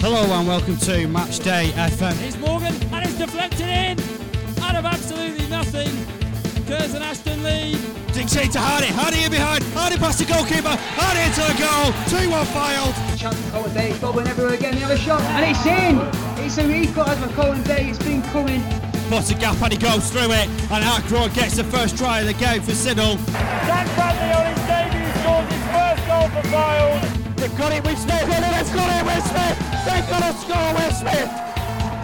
Hello and welcome to Match Day FM. It's Morgan and it's deflected in out of absolutely nothing. Curzon Ashton lead. Dixie to Hardy. Hardy in behind. Hardy past the goalkeeper. Hardy into the goal. 2 1 failed. Chance for Colin Day, it's bobbling everywhere again. The other shot, and it's in. It's a he's got as for Colin Day. It's been coming. Puts a gap and he goes through it. And Ackroyd gets the first try of the game for Siddle. Jack Bradley on his debut scores his first goal for Fylde. They've got it with Smith. And they've got it with Smith. They've got to score with Smith.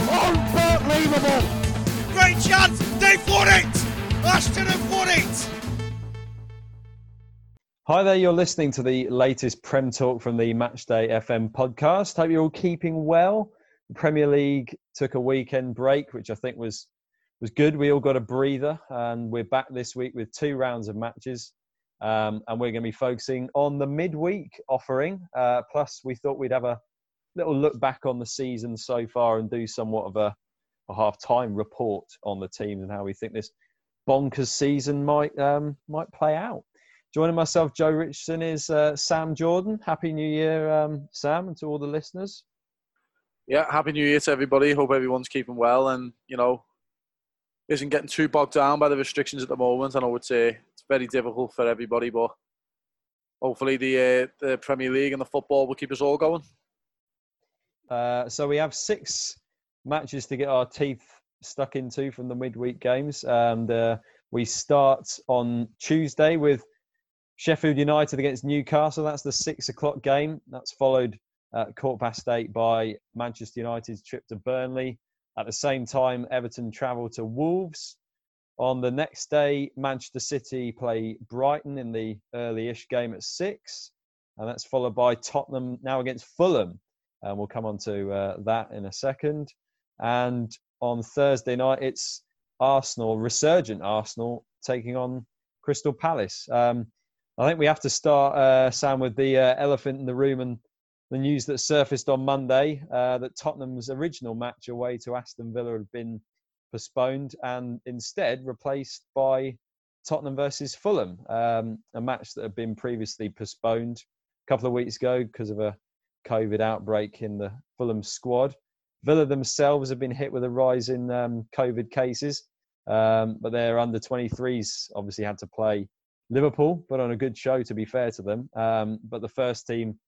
Unbelievable. Great chance. They've won it. Ashton have won it. Hi there, you're listening to the latest Prem Talk from the Matchday FM podcast. Hope you're all keeping well. The Premier League took a weekend break, which I think was was good. We all got a breather, and we're back this week with two rounds of matches. Um, and we're going to be focusing on the midweek offering. Uh, plus, we thought we'd have a little look back on the season so far and do somewhat of a, a half-time report on the teams and how we think this bonkers season might um, might play out. Joining myself, Joe Richardson, is uh, Sam Jordan. Happy New Year, um, Sam, and to all the listeners. Yeah, happy New Year to everybody. Hope everyone's keeping well and you know isn't getting too bogged down by the restrictions at the moment. And I know it's it's very difficult for everybody, but hopefully the uh, the Premier League and the football will keep us all going. Uh, so we have six matches to get our teeth stuck into from the midweek games, and uh, we start on Tuesday with Sheffield United against Newcastle. That's the six o'clock game. That's followed at quarter past eight by Manchester United's trip to Burnley. At the same time, Everton travel to Wolves. On the next day, Manchester City play Brighton in the early-ish game at six, and that's followed by Tottenham now against Fulham. And we'll come on to uh, that in a second. And on Thursday night, it's Arsenal, resurgent Arsenal, taking on Crystal Palace. Um, I think we have to start, uh, Sam, with the uh, elephant in the room and the news that surfaced on Monday uh, that Tottenham's original match away to Aston Villa had been postponed and instead replaced by Tottenham versus Fulham, um, a match that had been previously postponed a couple of weeks ago because of a COVID outbreak in the Fulham squad. Villa themselves have been hit with a rise in um, COVID cases, um, but their under 23s obviously had to play Liverpool, but on a good show to be fair to them. Um, but the first team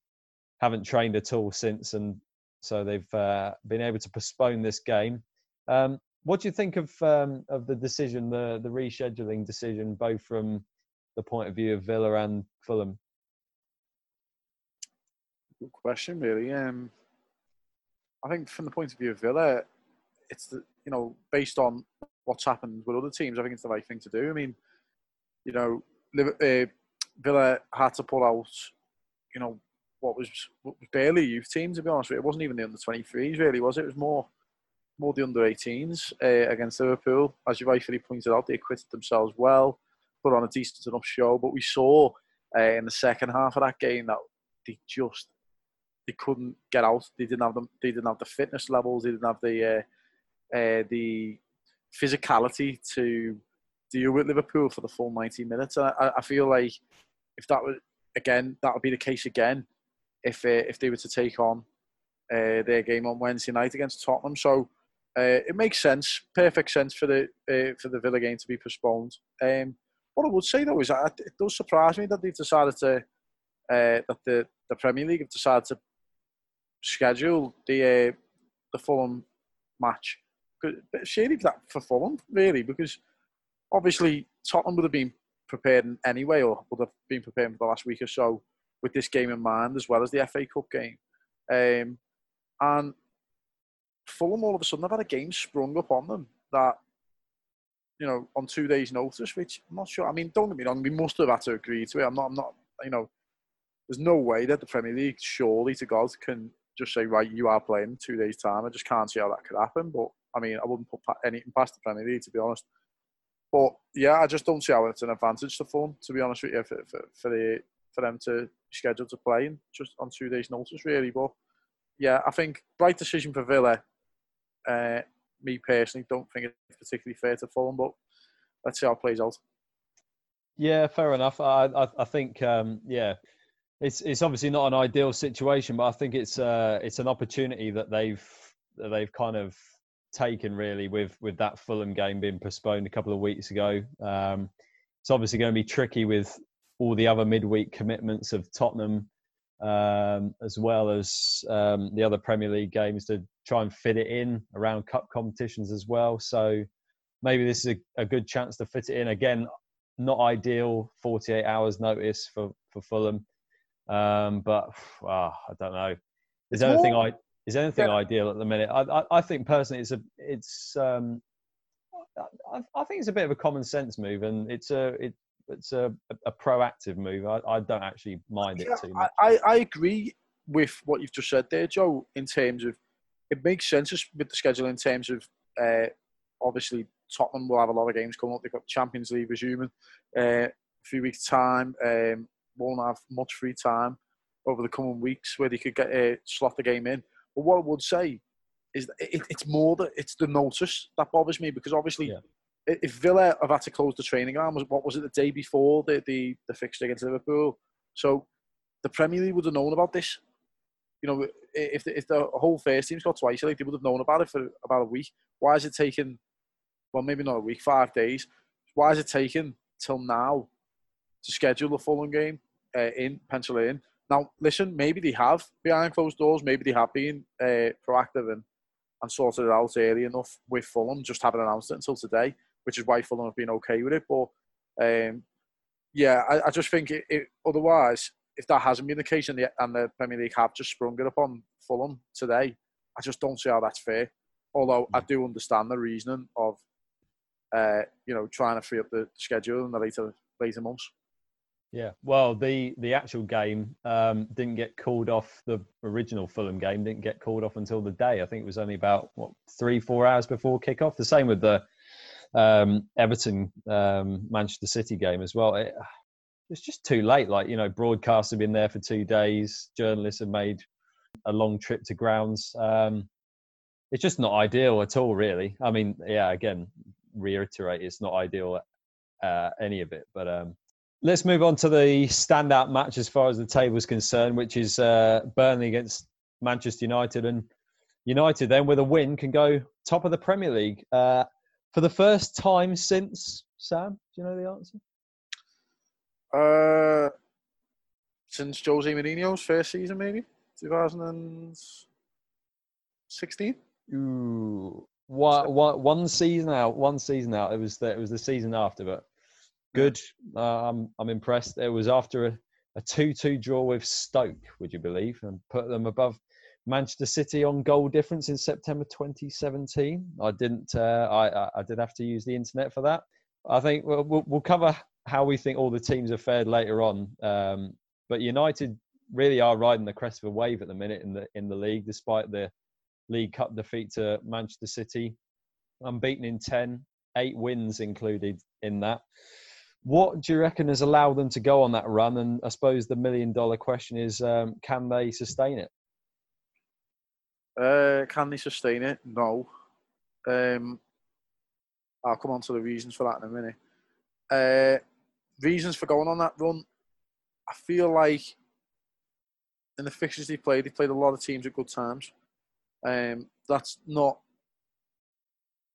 haven't trained at all since, and so they've uh, been able to postpone this game. Um, what do you think of um, of the decision, the the rescheduling decision, both from the point of view of Villa and Fulham? Good question, really. Um, I think from the point of view of Villa, it's the, you know based on what's happened with other teams, I think it's the right thing to do. I mean, you know, uh, Villa had to pull out, you know, what was, what was barely youth team to be honest with you. It wasn't even the under 23s really, was it? It was more more the under 18s uh, against Liverpool. As you rightfully pointed out, they acquitted themselves well, put on a decent enough show. But we saw uh, in the second half of that game that they just they couldn't get out. They didn't have them. They didn't have the fitness levels. They didn't have the uh, uh, the physicality to deal with Liverpool for the full 90 minutes. And I, I feel like if that was again, that would be the case again if uh, if they were to take on uh, their game on Wednesday night against Tottenham. So uh, it makes sense, perfect sense for the uh, for the Villa game to be postponed. Um, what I would say though is that it does surprise me that they've decided to uh, that the, the Premier League have decided to schedule the uh, the Fulham match. Shady that for Fulham really because obviously Tottenham would have been prepared anyway or would have been prepared for the last week or so with this game in mind as well as the FA Cup game. Um, and Fulham all of a sudden have had a game sprung up on them that, you know, on two days' notice, which I'm not sure. I mean, don't get me wrong, we must have had to agree to it. I'm not, I'm not, you know, there's no way that the Premier League, surely to God, can just say, right, you are playing two days' time. I just can't see how that could happen. But I mean, I wouldn't put anything past the Premier League, to be honest. But yeah, I just don't see how it's an advantage to Fulham, to be honest with you, for, for, for the for them to scheduled to play just on two days' notice, really. But yeah, I think right decision for Villa. Uh, me personally, don't think it's particularly fair to Fulham, but let's see how it plays out. Yeah, fair enough. I I, I think um, yeah, it's it's obviously not an ideal situation, but I think it's uh it's an opportunity that they've that they've kind of taken really with with that Fulham game being postponed a couple of weeks ago. Um, it's obviously going to be tricky with all the other midweek commitments of Tottenham, um, as well as um, the other Premier League games to try and fit it in around cup competitions as well. So maybe this is a, a good chance to fit it in again. Not ideal, 48 hours notice for for Fulham. Um, but ah, I don't know. Is It's anything I is anything Yeah. ideal at the minute? I, I I think personally it's a it's um I, I think it's a bit of a common sense move and it's a it, it's a, a proactive move. I, I don't actually mind it Yeah, too much. I, I agree with what you've just said there, Joe. In terms of it makes sense with the schedule in terms of uh, obviously Tottenham will have a lot of games coming up. They've got Champions League resuming uh, a few weeks time. Um, won't have much free time over the coming weeks where they could get uh, slot the game in. But what I would say is that it, it's more that it's the notice that bothers me because obviously. Yeah. If Villa have had to close the training ground, was what was it the day before the the, the fixture against Liverpool? So the Premier League would have known about this. You know, if the, if the whole first team's got twice, like they would have known about it for about a week. Why is it taking? Well, maybe not a week, five days. Why is it taking till now to schedule the Fulham game uh, in pencil? Now, listen, maybe they have behind closed doors. Maybe they have been uh, proactive and and sorted it out early enough with Fulham. Just haven't announced it until today, which is why Fulham have been okay with it. But um, yeah, I, I just think it, it, otherwise, if that hasn't been the case and the, and the Premier League have just sprung it upon Fulham today, I just don't see how that's fair. Although I do understand the reasoning of, uh, you know, trying to free up the schedule in the later later months. Yeah, well, the the actual game um, didn't get called off. The original Fulham game didn't get called off until the day. I think it was only about what three, four hours before kickoff. The same with the um, Everton um, Manchester City game as well. It, it's just too late. Like you know, broadcasts have been there for two days. Journalists have made a long trip to grounds. Um, it's just not ideal at all, really. I mean, yeah, again, reiterate, it's not ideal, uh, any of it. But um, let's move on to the standout match as far as the table is concerned, which is uh, Burnley against Manchester United. And United, then with a win, can go top of the Premier League uh, for the first time since Sam. Do you know the answer? Uh, since Jose Mourinho's first season, maybe 2016. Ooh, one, one, one season out. One season out. It was the, it was the season after, but good. Uh, I'm I'm impressed. It was after a, a two-two draw with Stoke. Would you believe? And put them above Manchester City on goal difference in September 2017. I didn't. Uh, I I- I did have to use the internet for that. I think we'll we'll, we'll cover how we think all the teams have fared later on. Um, but United really are riding the crest of a wave at the minute in the in the league, despite the League Cup defeat to Manchester City. Unbeaten in 10, eight wins included in that. What do you reckon has allowed them to go on that run? And I suppose the million dollar question is um, can they sustain it? Uh, can they sustain it? No. Um, I'll come on to the reasons for that in a minute. Uh, reasons for going on that run. I feel like in the fixtures they played, they played a lot of teams at good times. Um, that's not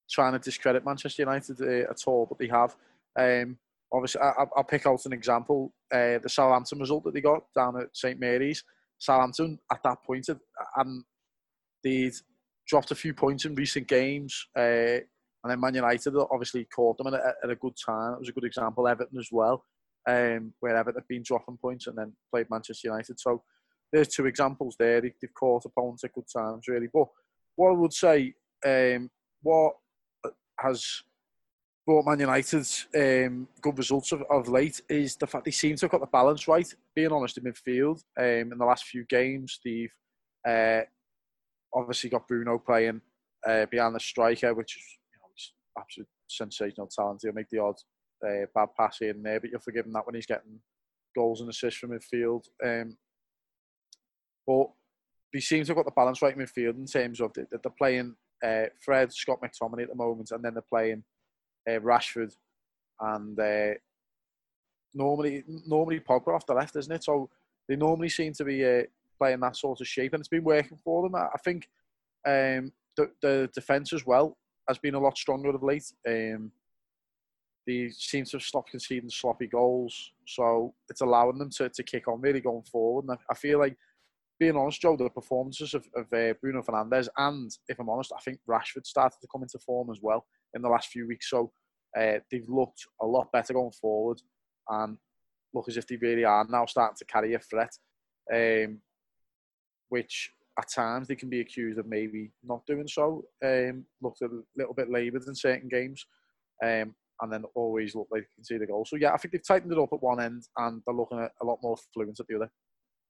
trying to discredit Manchester United uh, at all, but they have. Um, obviously, I, I- I'll pick out an example. Uh, the Southampton result that they got down at St Mary's. Southampton at that point had, hadn't they'd dropped a few points in recent games, uh, and then Man United obviously caught them at a, at a good time. It was a good example. Everton as well, um, where Everton had been dropping points and then played Manchester United. So there's two examples there. They, they've caught opponents at good times, really. But what I would say, um, what has brought Man United um, good results of, of late is the fact they seem to have got the balance right. Being honest, in midfield, um, in the last few games, they've uh, obviously got Bruno playing uh, behind the striker, which is you know, he's absolute sensational talent. He'll make the odd uh, bad pass here and there, but you'll forgive him that when he's getting goals and assists from midfield. Um, but they seem to have got the balance right in midfield in terms of that they're playing uh, Fred, Scott McTominay at the moment, and then they're playing uh, Rashford and uh, normally normally Pogba off the left, isn't it? So they normally seem to be uh, playing that sort of shape, and it's been working for them. I, I think um, the the defense as well has been a lot stronger of late. Um, they seem to have stopped conceding sloppy goals, so it's allowing them to, to kick on really going forward. And I, I feel like, being honest, Joe, the performances of, of uh, Bruno Fernandes and, if I'm honest, I think Rashford started to come into form as well in the last few weeks. So uh, they've looked a lot better going forward and look as if they really are now starting to carry a threat, um, which at times they can be accused of maybe not doing so. Um, looked a little bit laboured in certain games. Um, and then always look like they can see the goal. So yeah, I think they've tightened it up at one end and they're looking at a lot more fluent at the other.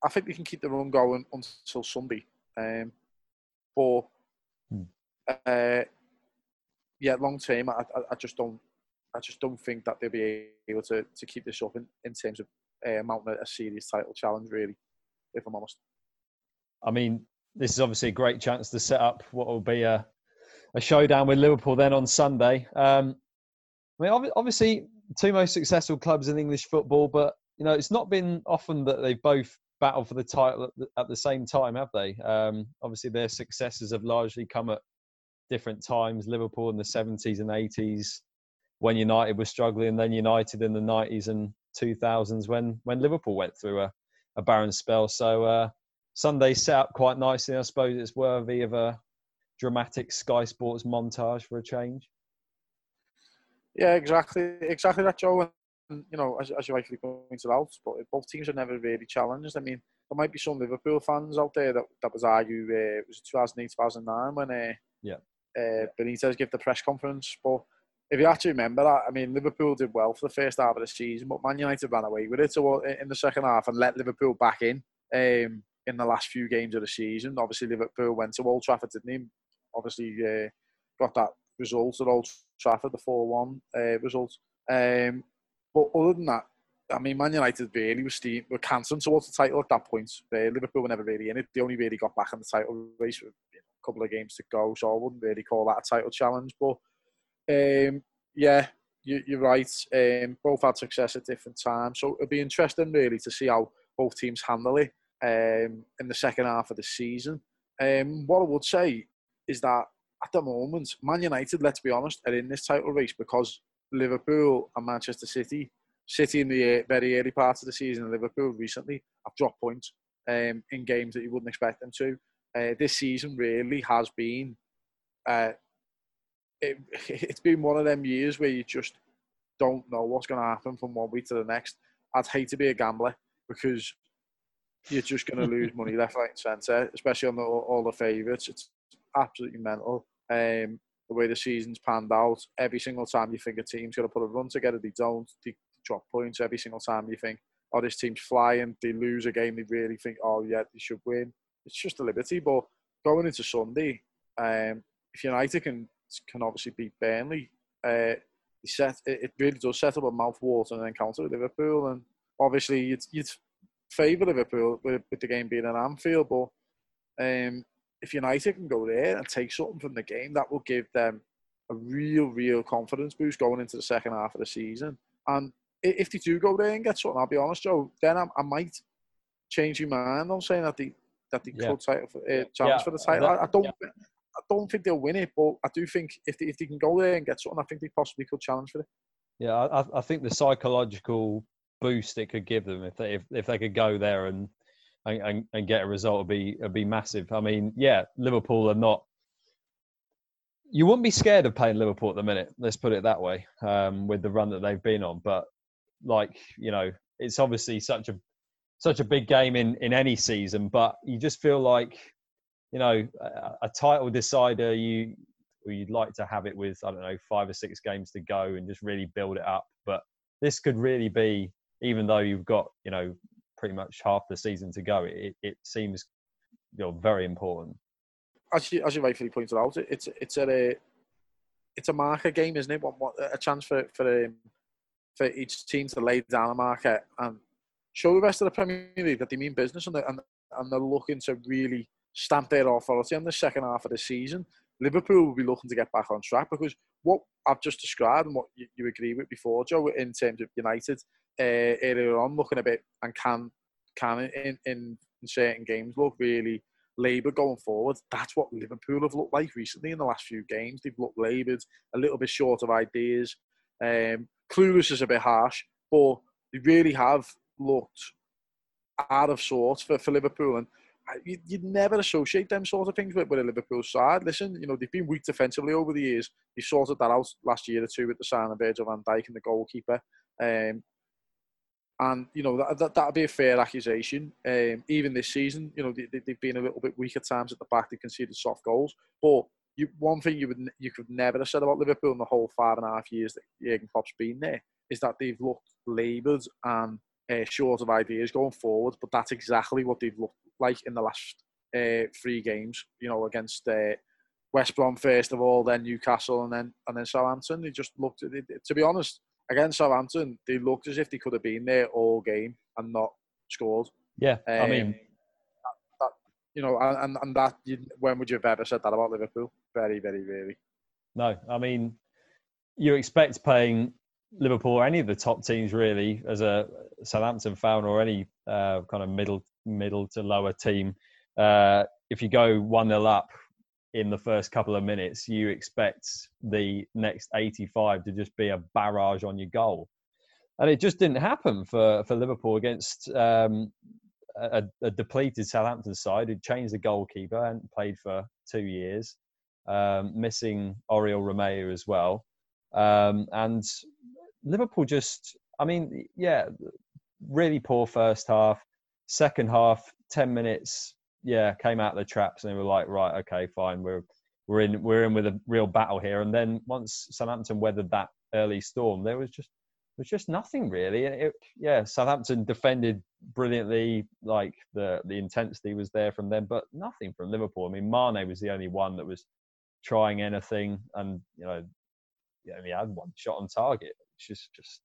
I think they can keep the run going until Sunday. Um, but Hmm. uh, yeah, long term, I, I, I just don't, I just don't think that they'll be able to, to keep this up in, in terms of uh, mounting a serious title challenge. Really, if I'm honest. I mean, this is obviously a great chance to set up what will be a, a showdown with Liverpool then on Sunday. Um, I mean, obviously, two most successful clubs in English football, but you know, it's not been often that they've both battled for the title at the, same time, have they? Um, obviously, their successes have largely come at different times. Liverpool in the 70s and 80s, when United was struggling, then United in the 90s and 2000s when when Liverpool went through a, a barren spell. So uh, Sunday set up quite nicely. I suppose it's worthy of a dramatic Sky Sports montage for a change. Yeah, exactly, exactly that, Joe. And you know, as, as you rightly pointed out, but both teams are never really challenged. I mean, there might be some Liverpool fans out there that that was argue uh, it was 2008, 2009 when uh, Yeah. uh, Benitez gave the press conference. But if you actually remember that, I mean, Liverpool did well for the first half of the season, but Man United ran away with it in the second half and let Liverpool back in um, in the last few games of the season. Obviously, Liverpool went to Old Trafford, didn't he? Obviously, uh, got that result at Old Trafford, the 4 1 uh, result. Um, but other than that, I mean, Man United really was steam, were cancelling towards the title at that point. Uh, Liverpool were never really in it. They only really got back in the title race with a couple of games to go, so I wouldn't really call that a title challenge. But um, yeah, you, you're right. Um, both had success at different times, so it'll be interesting really to see how both teams handle it um, in the second half of the season. Um, what I would say is that at the moment, Man United, let's be honest, are in this title race because Liverpool and Manchester City, City in the uh, very early parts of the season, and Liverpool recently have dropped points um, in games that you wouldn't expect them to. Uh, this season really has been, uh, it, it's been one of them years where you just don't know what's going to happen from one week to the next. I'd hate to be a gambler because you're just going to lose money left, right, and centre, especially on the, all the favourites. It's absolutely mental. Um, the way the season's panned out, every single time you think a team's going to put a run together, they don't. They drop points every single time you think, oh, this team's flying. They lose a game, they really think, oh, yeah, they should win. It's just a liberty. But going into Sunday, um, if United can can obviously beat Burnley, uh, set, it, it really does set up a mouth-watering encounter with Liverpool. And obviously, you'd, you'd favour Liverpool with, with the game being an Anfield, but um, if United can go there and take something from the game, that will give them a real, real confidence boost going into the second half of the season. And if they do go there and get something, I'll be honest, Joe, then I, I might change my mind on saying that they that they Yeah. could title for, uh, challenge Yeah, for the title. that- I, I don't. I don't think they'll win it, but I do think if they, if they can go there and get something, I think they possibly could challenge for it. Yeah, I, I- I think the psychological boost it could give them if they if, if they could go there and and, and, get a result would be would be massive. I mean, yeah, Liverpool are not. You wouldn't be scared of playing Liverpool at the minute. Let's put it that way. Um, with the run that they've been on, but like you know, it's obviously such a such a big game in in any season. But you just feel like you know a, a title decider. You you'd like to have it with I don't know five or six games to go and just really build it up. But this could really be, even though you've got you know pretty much half the season to go, it, it seems you know very important. as you as you rightfully pointed out, it- it's it's a it's a marker game, isn't it? One, a chance for for um, for each team to lay down a marker and show the rest of the Premier League that they mean business and they're, and, and they're looking to really stamp their authority on the second half of the season. Liverpool will be looking to get back on track because what I've just described and what you, you agree with before, Joe, in terms of United uh, earlier on, looking a bit and can can in, in, in certain games look really laboured going forward. That's what Liverpool have looked like recently in the last few games. They've looked laboured, a little bit short of ideas. Um, clueless is a bit harsh, but they really have looked out of sorts for, for Liverpool. And you, would never associate them sort of things with, with a Liverpool side. Listen, you know, they've been weak defensively over the years. They sorted that out last year or two with the sign of Virgil van Dijk and the goalkeeper. Um, and, you know, that, that, that'd be a fair accusation. Um, even this season, you know, they, they've been a little bit weak at times at the back. They conceded soft goals. But you, one thing you would you could never have said about Liverpool in the whole five and a half years that Jurgen Klopp's been there is that they've looked laboured and uh, short of ideas going forward. But that's exactly what they've looked like in the last uh, three games. You know, against uh, West Brom first of all, then Newcastle, and then and then Southampton. They just looked. They, to be honest, against Southampton, they looked as if they could have been there all game and not scored. Yeah, um, I mean, that, that, you know, and and that when would you have ever said that about Liverpool? Very, very rarely. No, I mean, you expect playing Liverpool or any of the top teams really as a Southampton fan or any uh, kind of middle middle to lower team. Uh, if you go one 0 up in the first couple of minutes, you expect the next 85 to just be a barrage on your goal, and it just didn't happen for for Liverpool against um, a, a, depleted Southampton side who changed the goalkeeper and played for two years, um, missing Oriol Romeu as well, um, and Liverpool just, I mean, yeah, really poor first half. Second half, ten minutes, yeah, came out of the traps and they were like, right, okay, fine, we're we're in we're in with a real battle here. And then once Southampton weathered that early storm, there was just there was just nothing really. It, yeah, Southampton defended brilliantly, like the the intensity was there from them, but nothing from Liverpool. I mean, Mane was the only one that was trying anything, and you know, he only had one shot on target. It's just just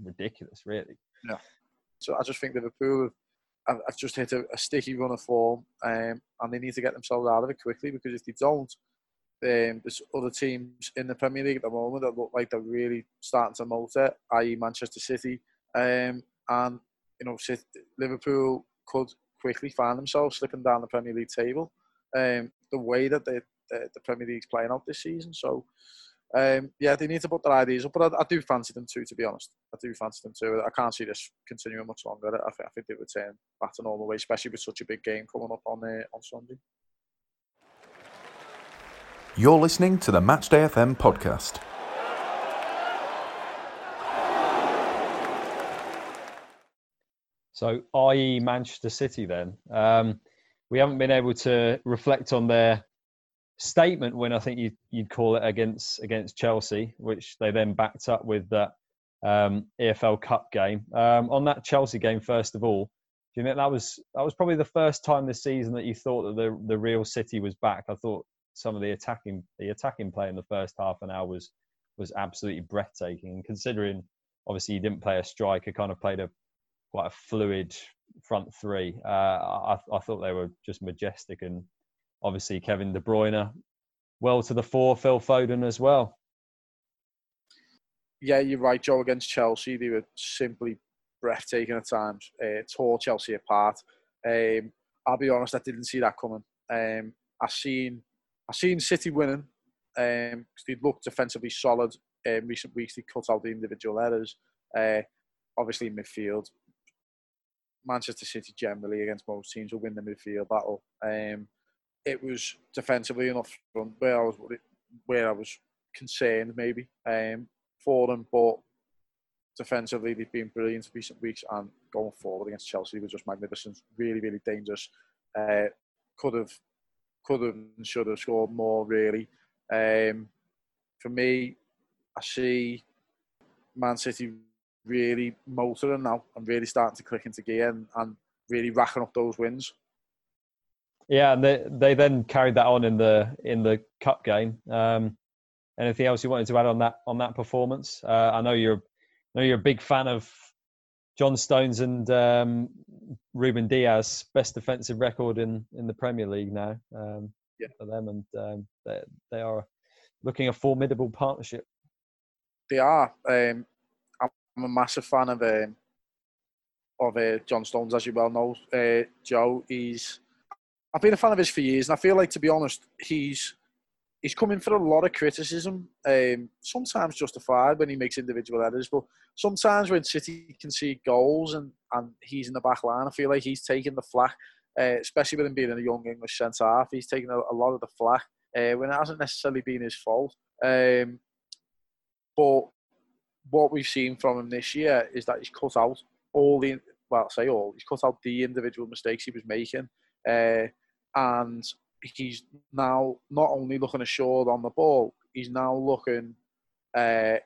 ridiculous, really. Yeah. So I just think Liverpool have, have just hit a, a, sticky run of form, um, and they need to get themselves out of it quickly because if they don't, um, there's other teams in the Premier League at the moment that look like they're really starting to motor, i.e. Manchester City, um, and you know Liverpool could quickly find themselves slipping down the Premier League table. Um, the way that they, the, the Premier League's playing out this season, so um, yeah, they need to put their ideas up, but I, I, do fancy them too, to be honest. I do fancy them too. I can't see this continuing much longer. I, think, I think they would turn back to normal way, especially with such a big game coming up on uh, on Sunday. You're listening to the Matchday FM podcast. So, i.e., Manchester City, then. Um, we haven't been able to reflect on their statement win, I think you'd, you'd call it against against Chelsea, which they then backed up with that um, EFL Cup game. Um, on that Chelsea game, first of all, do you think that was that was probably the first time this season that you thought that the the real City was back? I thought some of the attacking the attacking play in the first half an hour was was absolutely breathtaking. And considering obviously you didn't play a striker, kind of played a quite a fluid front three. Uh, I, I thought they were just majestic and obviously Kevin De Bruyne well to the fore, Phil Foden as well. Yeah, you're right, Joe. Against Chelsea, they were simply breathtaking at times. Uh, tore Chelsea apart. Um, I'll be honest, I didn't see that coming. Um, I seen, I seen City winning. Um, they looked defensively solid. In recent weeks, they cut out the individual errors. Uh, obviously, midfield. Manchester City generally against most teams will win the midfield battle. Um, it was defensively enough front where I was where I was concerned maybe um, for them, but defensively they've been brilliant recent weeks and going forward against Chelsea was just magnificent. Really, really dangerous. Uh, could have, could have, and should have scored more. Really, um, for me, I see Man City really motoring now and really starting to click into gear and, and really racking up those wins. Yeah, and they they then carried that on in the in the cup game. Um, anything else you wanted to add on that on that performance? Uh, I know you're I know you're a big fan of John Stones and um, Ruben Dias, best defensive record in in the Premier League now um, yeah. for them, and um, they they are looking a formidable partnership. They are. Um, I'm a massive fan of um, of uh, John Stones, as you well know, uh, Joe. He's I've been a fan of his for years, and I feel like, to be honest, he's he's coming for a lot of criticism. Um, sometimes justified when he makes individual errors, but sometimes when City can see goals and, and he's in the back line, I feel like he's taking the flack, uh, especially with him being a young English centre half. He's taking a, a, lot of the flack uh, when it hasn't necessarily been his fault. Um, but what we've seen from him this year is that he's cut out all the well, I say all, he's cut out the individual mistakes he was making. Uh, and he's now not only looking assured on the ball, he's now looking uh,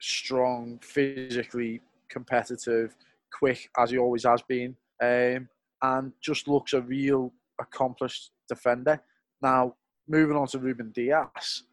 strong, physically competitive, quick as he always has been, um, and just looks a real accomplished defender. Now, moving on to Ruben Dias,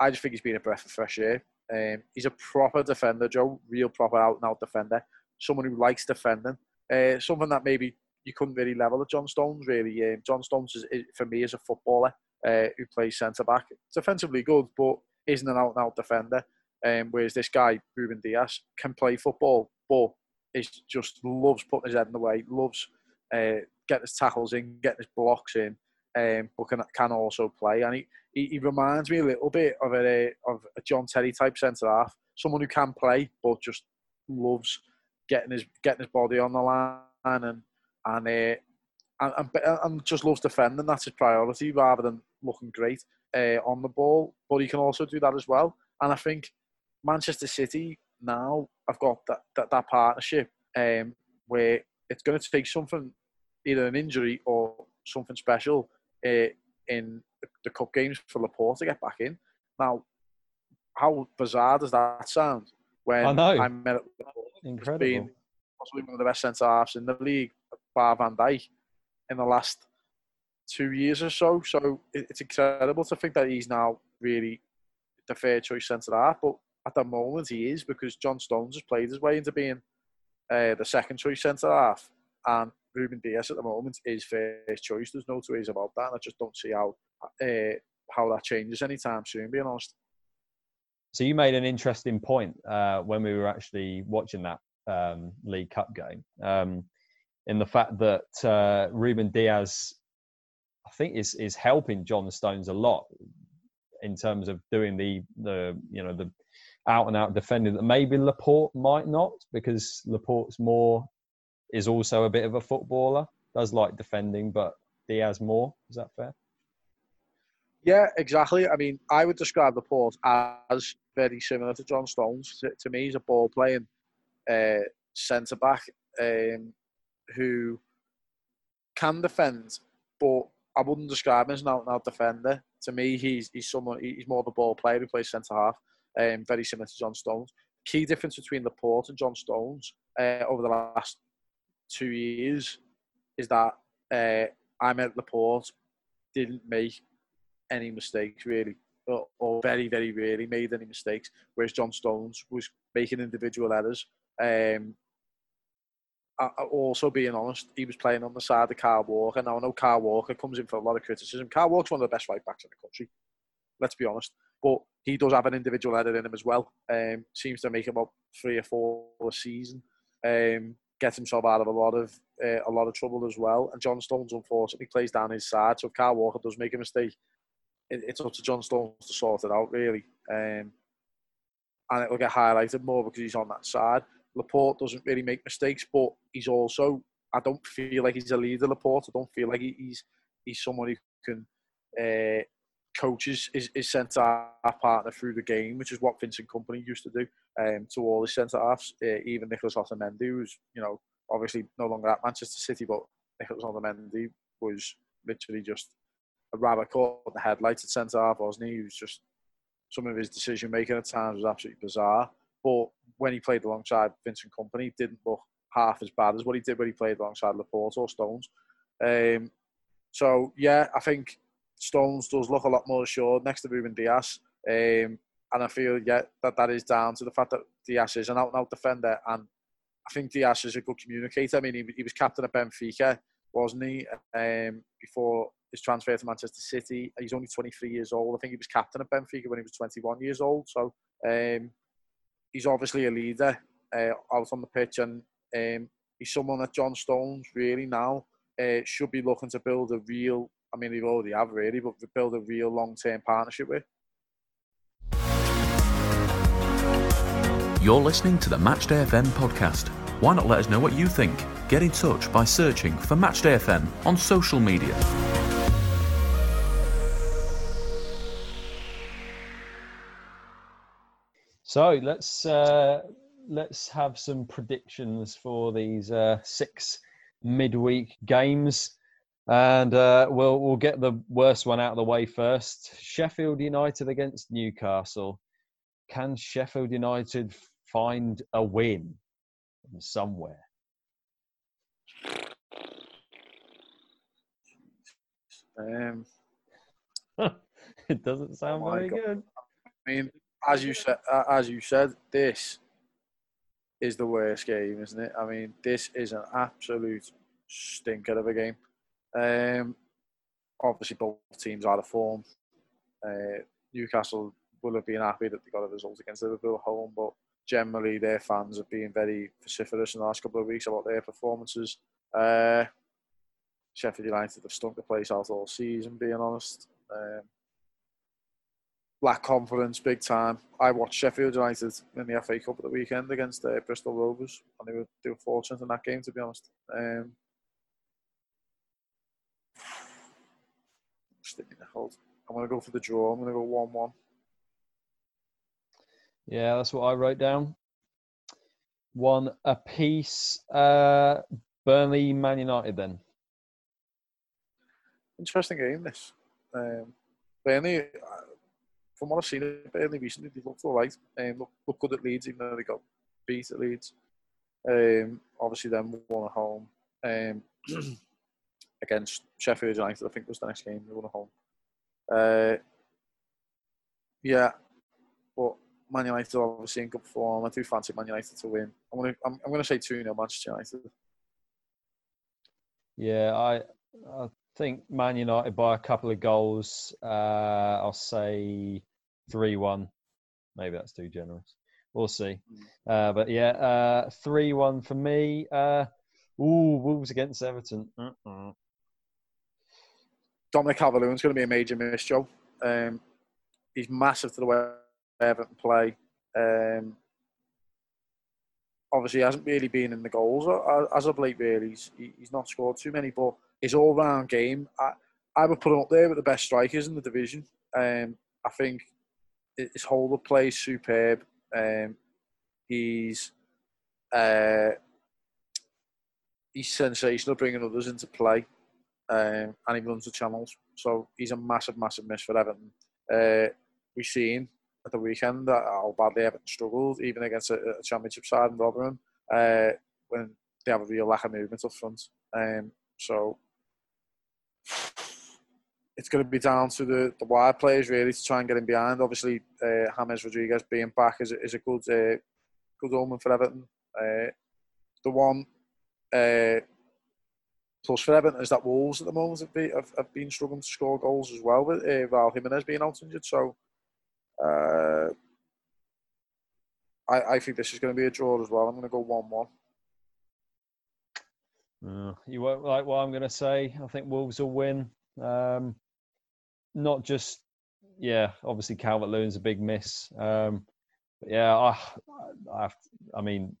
I just think he's been a breath of fresh air. Um, he's a proper defender, Joe, real proper out and out defender. Someone who likes defending. Uh, something that maybe you couldn't really level at John Stones. Really, um, John Stones is, for me is a footballer uh, who plays centre back. Defensively good, but isn't an out and out defender. Um, whereas this guy Ruben Dias can play football, but is just loves putting his head in the way, loves uh, getting his tackles in, getting his blocks in, um, but can can also play. And he, he, he reminds me a little bit of a of a John Terry type centre half, someone who can play but just loves getting his getting his body on the line and and uh, and, and, just loves defending. That's his priority rather than looking great uh, on the ball. But he can also do that as well. And I think Manchester City now have got that that, that partnership um, where it's going to take something, either an injury or something special uh, in the cup games for Laporte to get back in. Now, how bizarre does that sound? When I know. Aymeric Incredible. being possibly one of the best centre halves in the league, bar Van Dijk, in the last two years or so. So it's incredible to think that he's now really the fair choice centre half. But at the moment, he is because John Stones has played his way into being uh, the second choice centre half, and Ruben Dias at the moment is first choice. There's no two ways about that. And I just don't see how uh, how that changes anytime soon. Being honest. So you made an interesting point uh, when we were actually watching that um, League Cup game, um, in the fact that uh, Ruben Dias, I think, is is helping John Stones a lot in terms of doing the the you know the out and out defending that maybe Laporte might not because Laporte's more is also a bit of a footballer, does like defending, but Diaz more. Is that fair? Yeah, exactly. I mean, I would describe Laporte as very similar to John Stones. To, to me, he's a ball playing uh, centre back um, who can defend, but I wouldn't describe him as an out and out defender. To me, he's he's someone he's more of a ball player who plays centre half, um, very similar to John Stones. Key difference between Laporte and John Stones uh, over the last two years is that uh, Aymeric Laporte didn't make any mistakes really, or, or, very very rarely made any mistakes, whereas John Stones was making individual errors. Um, also being honest, he was playing on the side of Kyle Walker. Now I know Kyle Walker comes in for a lot of criticism. Kyle Walker's one of the best right backs in the country. Let's be honest, but he does have an individual error in him as well. Um, seems to make him up three or four a season. Um, gets himself out of a lot of uh, a lot of trouble as well. And John Stones unfortunately plays down his side. So if Kyle Walker does make a mistake, it, it's up to John Stones to sort it out really. Um, and it will get highlighted more because he's on that side. Laporte doesn't really make mistakes, but he's also I don't feel like he's a leader. Laporte. I don't feel like he's he's someone who can uh, coaches his, his centre half partner through the game, which is what Vincent Kompany used to do um, to all his centre halves. Uh, even Nicolas Otamendi, who's you know obviously no longer at Manchester City, but Nicolas Otamendi was literally just a rabbit caught in the headlights at centre half, wasn't he? He was just some of his decision making at times was absolutely bizarre. But when he played alongside Vincent Kompany, he didn't look half as bad as what he did when he played alongside Laporte or Stones. Um, so yeah, I think Stones does look a lot more assured next to Ruben Dias. Um, and I feel yeah that that is down to the fact that Dias is an out and out defender, and I think Dias is a good communicator. I mean, he, he was captain of Benfica, wasn't he? Um, before his transfer to Manchester City, he's only 23 years old. I think he was captain of Benfica when he was 21 years old. So um, he's obviously a leader uh, out on the pitch, and um, he's someone that John Stones really now uh, should be looking to build a real. I mean, they already have really, but build a real long-term partnership with. You're listening to the Matchday FM podcast. Why not let us know what you think? Get in touch by searching for Matchday FM on social media. So let's uh, let's have some predictions for these uh, six midweek games, and uh, we'll we'll get the worst one out of the way first. Sheffield United against Newcastle. Can Sheffield United find a win somewhere? Um, it doesn't sound Oh very God. good. I mean, as you said, as you said, this is the worst game, isn't it? I mean, this is an absolute stinker of a game. Um, obviously, both teams out of form. Uh, Newcastle will have been happy that they got a result against Liverpool at home, but generally their fans have been very vociferous in the last couple of weeks about their performances. Uh, Sheffield United have stunk the place out all season, being honest. Um, lack confidence big time. I watched Sheffield United in the FA Cup at the weekend against uh, Bristol Rovers, and they were, they were fortunate in that game, to be honest. Um. I'm going to go for the draw. I'm going to go 1 1. Yeah, that's what I wrote down. One apiece. Uh, Burnley, Man United. Then. Interesting game, this. Um, Burnley, uh, from what I've seen of Burnley recently, they looked all right. Um, look, look good at Leeds, even though they got beat at Leeds. Um, obviously, then won at home. Um, against Sheffield United, I think was the next game. They won at home. Uh, yeah, but Man United are obviously in good form. I do fancy Man United to win. I'm gonna I'm, I'm gonna say two 0 Manchester United. Yeah, I I think Man United by a couple of goals. Uh, I'll say three one. Maybe that's too generous. We'll see. Uh, but yeah, uh, three one for me. Uh, ooh, Wolves against Everton. Uh-uh. Dominic Calvert-Lewin's going to be a major miss, Joe. Um, he's massive to the way Everton play. Um, obviously, he hasn't really been in the goals as of late. Really, he's, he's not scored too many, but his all-round game, I, I would put him up there with the best strikers in the division. Um, I think his of play is superb. Um, he's uh, he's sensational, bringing others into play um, and he runs the channels. So he's a massive, massive miss for Everton. Uh, we've seen at the weekend how badly Everton struggled, even against a, a championship side in Rotherham, uh, when they have a real lack of movement up front. Um, so it's going to be down to the, the wide players really to try and get him behind. Obviously, uh, James Rodriguez being back is, is a good uh, good omen for Everton. Uh, the one uh, plus for Everton is that Wolves at the moment have been, have, have been struggling to score goals as well with uh, Raul Jimenez being out injured. So uh, I, I think this is going to be a draw as well. I'm going to go 1 1. Uh, you won't like what I'm going to say. I think Wolves will win. Um, not just, yeah, obviously Calvert Lewin's a big miss. Um, but yeah, I, I, have- I mean,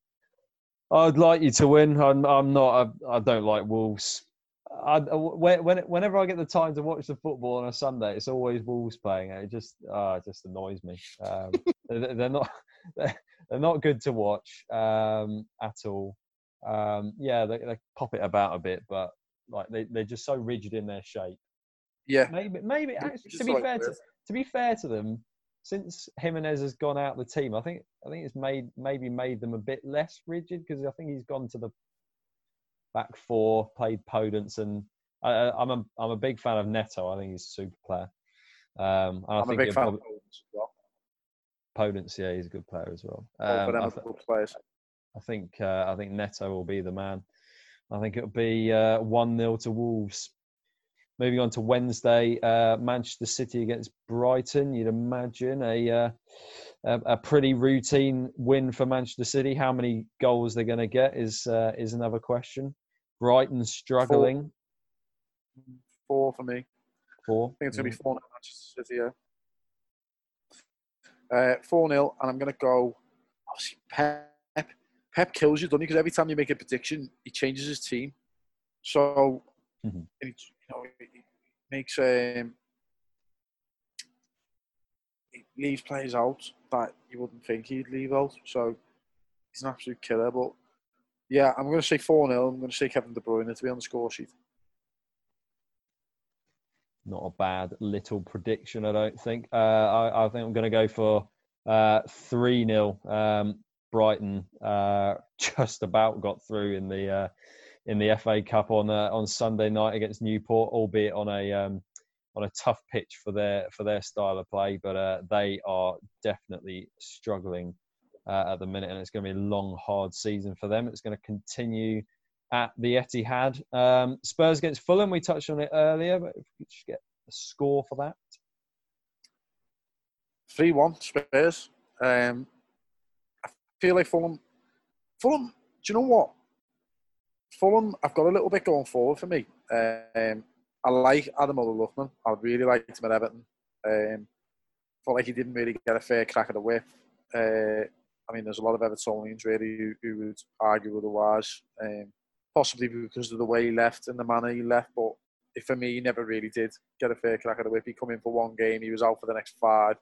I'd like you to win. I'm, I'm not. I, I don't like Wolves. I, when, when, whenever I get the time to watch the football on a Sunday, it's always Wolves playing. It just, ah, it just annoys me. Um, they're, they're not, they're, they're not good to watch um, at all. Um, yeah, they, they pop it about a bit, but like they, they're just so rigid in their shape. Yeah. Maybe, maybe actually, to be like fair to, to be fair to them, since Jimenez has gone out the team, I think I think it's made maybe made them a bit less rigid because I think he's gone to the back four, played Podence, and I, I- I'm a I'm a big fan of Neto. I think he's a super player. Um, I I'm a think big fan of Podence as well. Podence, yeah, he's a good player as well. Um, them I th- players. I think uh, I think Neto will be the man. I think it'll be uh, one 0 to Wolves. Moving on to Wednesday, uh, Manchester City against Brighton. You'd imagine a uh, a, a pretty routine win for Manchester City. How many goals they're going to get is uh, is another question. Brighton struggling. Four, four for me. Four. I think it's going to be 4 0 Manchester City, yeah. Uh, 4 0, and I'm going to go. Obviously, Pep. Pep kills you, doesn't he? Because every time you make a prediction, he changes his team. So, Mhm. he, you know, he makes. Um, he leaves players out that you wouldn't think he'd leave out. So, he's an absolute killer. But, yeah, I'm going to say 4 0. I'm going to say Kevin De Bruyne to be on the score sheet. Not a bad little prediction, I don't think. Uh, I, I think I'm going to go for uh, three 0 um, Brighton. Uh, just about got through in the uh, in the FA Cup on uh, on Sunday night against Newport, albeit on a um, on a tough pitch for their for their style of play. But uh, they are definitely struggling uh, at the minute, and it's going to be a long, hard season for them. It's going to continue at the Etihad. Um, Spurs against Fulham. We touched on it earlier, but if we just get a score for that. 3 1 Spurs. Um, I feel like Fulham. Fulham, do you know what? Fulham, I've got a little bit going forward for me. Um, I like Adam Lookman. I really liked him at Everton. Um, felt like he didn't really get a fair crack at the whip. Uh, I mean, there's a lot of Evertonians really who, who would argue otherwise. Um, possibly because of the way he left and the manner he left, but for me, he never really did get a fair crack at the whip. He come in for one game, he was out for the next five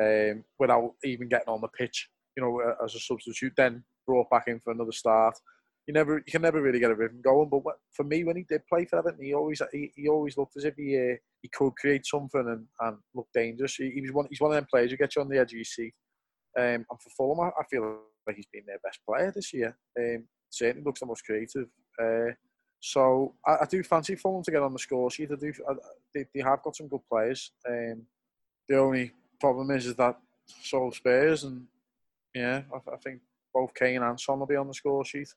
um, without even getting on the pitch, you know, uh, as a substitute. Then brought back in for another start. You never, you can never really get a rhythm going. But what, for me, when he did play for Everton, he always, he, he always looked as if he, uh, he could create something and, and look dangerous. He, he was one, he's one of them players who gets you on the edge of your seat. Um, and for Fulham, I, I feel like he's been their best player this year. Um, certainly looks the most creative. Uh, so I, I do fancy Fulham to get on the score sheet. I do. I, they, they have got some good players. Um, the only problem is, is that so Spurs, and yeah, I, I think both Kane and Son will be on the score sheet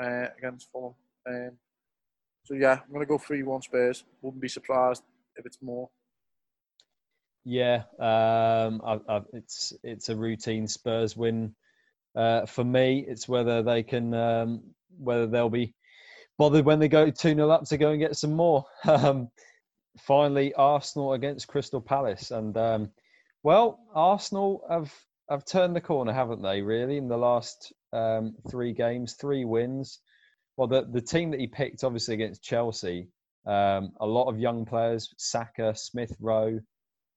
uh, against Fulham. Um, so yeah, I'm going to go three-one Spurs. Wouldn't be surprised if it's more. Yeah, um, I, I, it's it's a routine Spurs win. Uh, for me, it's whether they can, um, whether they'll be bothered when they go 2 0 up to go and get some more. Um, finally, Arsenal against Crystal Palace. And, um, well, Arsenal have, have turned the corner, haven't they, really, in the last um, three games, three wins. Well, the, the team that he picked, obviously, against Chelsea, um, a lot of young players, Saka, Smith Rowe,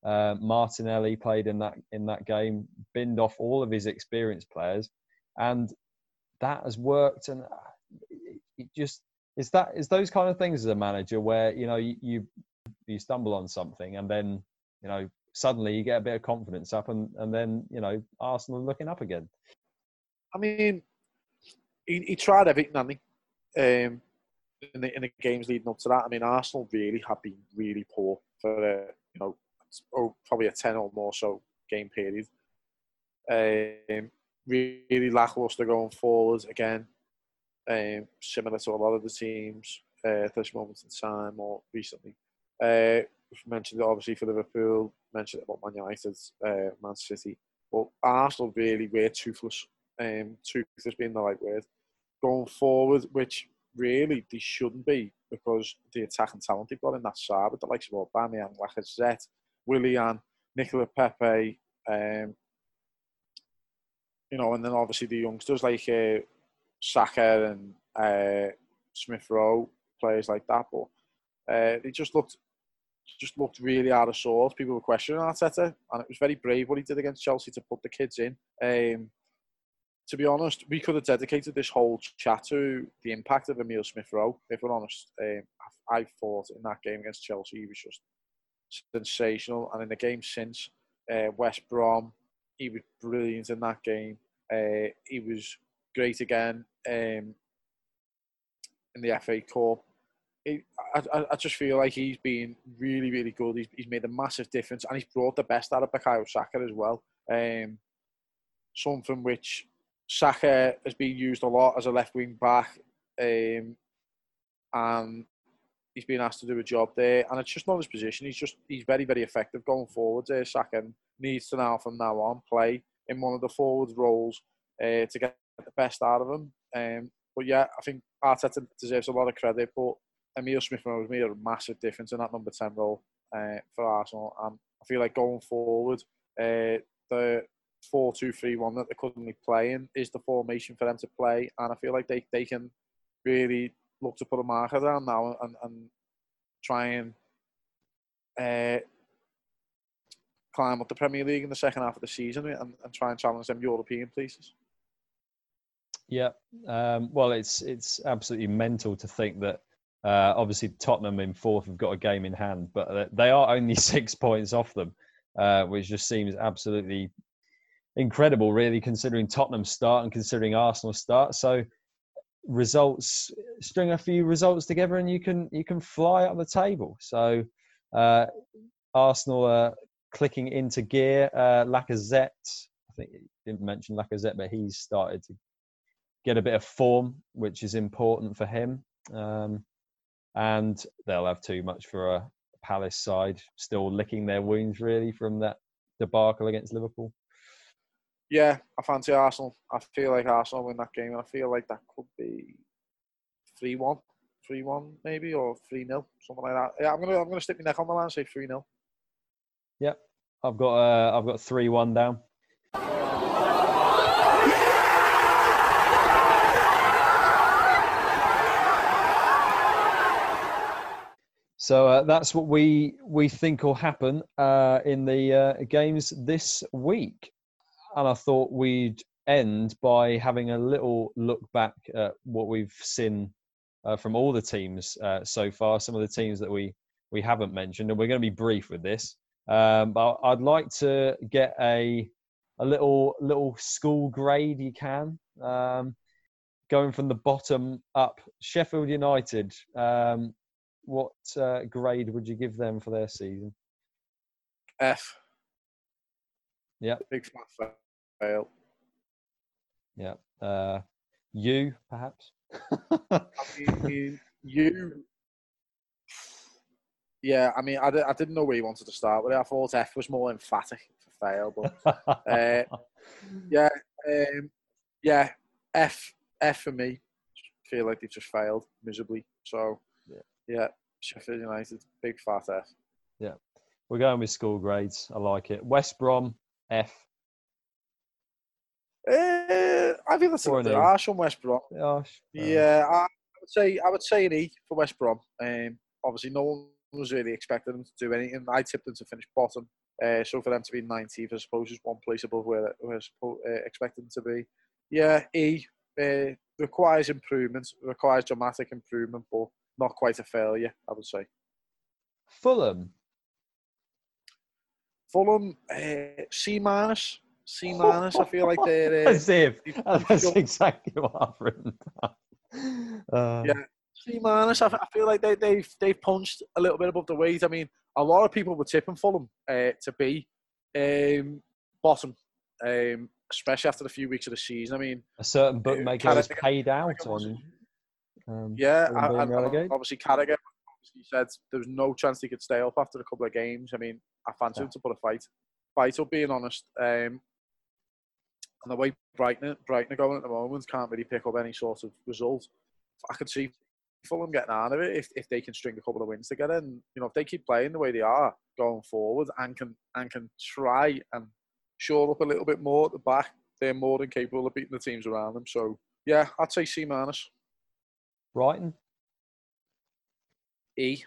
uh, Martinelli played in that in that game, binned off all of his experienced players, and that has worked. And it just is that is those kind of things as a manager where you know you, you you stumble on something and then you know suddenly you get a bit of confidence up and and then you know Arsenal looking up again. I mean, he, he tried everything, hadn't he? Um, in the in the games leading up to that. I mean, Arsenal really have been really poor for uh, you know oh, probably a ten or more so game period. Um, really lackluster going forward again. Um, similar to a lot of the teams uh, at this moment in time or recently. Uh, mentioned it obviously for Liverpool, mentioned it about Man United, uh, Man City, but Arsenal really were toothless. Um, toothless being the right word. Going forward, which really they shouldn't be because the attacking talent they've got in that side with the likes of Aubameyang, Lacazette, Willian, Nicola Pepe, um, you know, and then obviously the youngsters like uh, Saka and uh, Smith Rowe, players like that. But uh, they just looked just looked really out of sorts. People were questioning Arteta, and it was very brave what he did against Chelsea to put the kids in. Um, to be honest, we could have dedicated this whole chat to the impact of Emile Smith Rowe. If we're honest, um, I thought in that game against Chelsea, he was just sensational. And in the game since uh, West Brom, he was brilliant in that game. Uh, he was great again um, in the FA Cup. I, I just feel like he's been really, really good. He's, he's made a massive difference and he's brought the best out of Bukayo Saka as well. Um, something which Saka has been used a lot as a left wing back, um, and he's been asked to do a job there, and it's just not his position. He's just he's very very effective going forward. There, Saka needs to now from now on play in one of the forward roles uh, to get the best out of him. Um, but yeah, I think Arteta deserves a lot of credit, but Emile Smith Rowe has made a massive difference in that number 10 role uh, for Arsenal. And I feel like going forward, uh, the 4 2 3 1 that they're currently playing is the formation for them to play. And I feel like they, they can really look to put a marker down now and, and try and uh, climb up the Premier League in the second half of the season and, and try and challenge them European places. Yeah, um, well, it's it's absolutely mental to think that uh, obviously Tottenham in fourth have got a game in hand, but they are only six points off them, uh, which just seems absolutely incredible, really, considering Tottenham's start and considering Arsenal's start. So results, string a few results together, and you can you can fly up the table. So uh, Arsenal are clicking into gear. Uh, Lacazette, I think didn't mention Lacazette, but he's started to get a bit of form, which is important for him. Um, and they'll have too much for a Palace side, still licking their wounds really from that debacle against Liverpool. Yeah, I fancy Arsenal. I feel like Arsenal win that game, and I feel like that could be three one, three one maybe, or three 0 something like that. Yeah, I'm gonna I'm gonna stick my neck on the line and say three 0 Yeah, I've got uh, I've got three one down. So uh, that's what we we think will happen uh, in the uh, games this week, and I thought we'd end by having a little look back at what we've seen uh, from all the teams uh, so far. Some of the teams that we we haven't mentioned, and we're going to be brief with this. Um, but I'd like to get a a little little school grade. You can um, going from the bottom up. Sheffield United. Um, what uh, grade would you give them for their season? F. Yeah. Big fat fail. Yeah. Uh, you perhaps. I mean, you. Yeah, I mean, I, I didn't know where you wanted to start with it. I thought F was more emphatic for fail, but uh, yeah, um, yeah, F F for me. Feel like they've just failed miserably. So Yeah. yeah, Sheffield United, big fat F. yeah. We're going with school grades. I like it. West Brom F. Uh, I think that's a Or bit an E. harsh on West Brom. Gosh. Yeah, I I would say I would say an E for West Brom. Um, obviously, no one was really expecting them to do anything. I tipped them to finish bottom, uh, so for them to be 19th, I suppose, is one place above where we're uh, expected them to be. Yeah, E uh, requires improvement, requires dramatic improvement, but not quite a failure. I would say. Fulham. Fulham, uh, C minus, C minus. I feel like they're. Uh, if. That's exactly what I've written down. Uh, Yeah. C minus. I feel like they, they've they've punched a little bit above the weight. I mean, a lot of people were tipping Fulham uh, to be um, bottom, um, especially after the few weeks of the season. I mean, A certain bookmaker has paid out on. Um, yeah, and, and obviously Carragher obviously said there was no chance he could stay up after a couple of games. I mean, I fancy Yeah. him to put a fight, fight up, being honest. Um, and the way Brighton, Brighton are going at the moment can't really pick up any sort of result. I could see Fulham getting out of it if, if they can string a couple of wins together. And you know, if they keep playing the way they are going forward and can and can try and shore up a little bit more at the back, they're more than capable of beating the teams around them. So yeah, I'd say C minus. Brighton. E.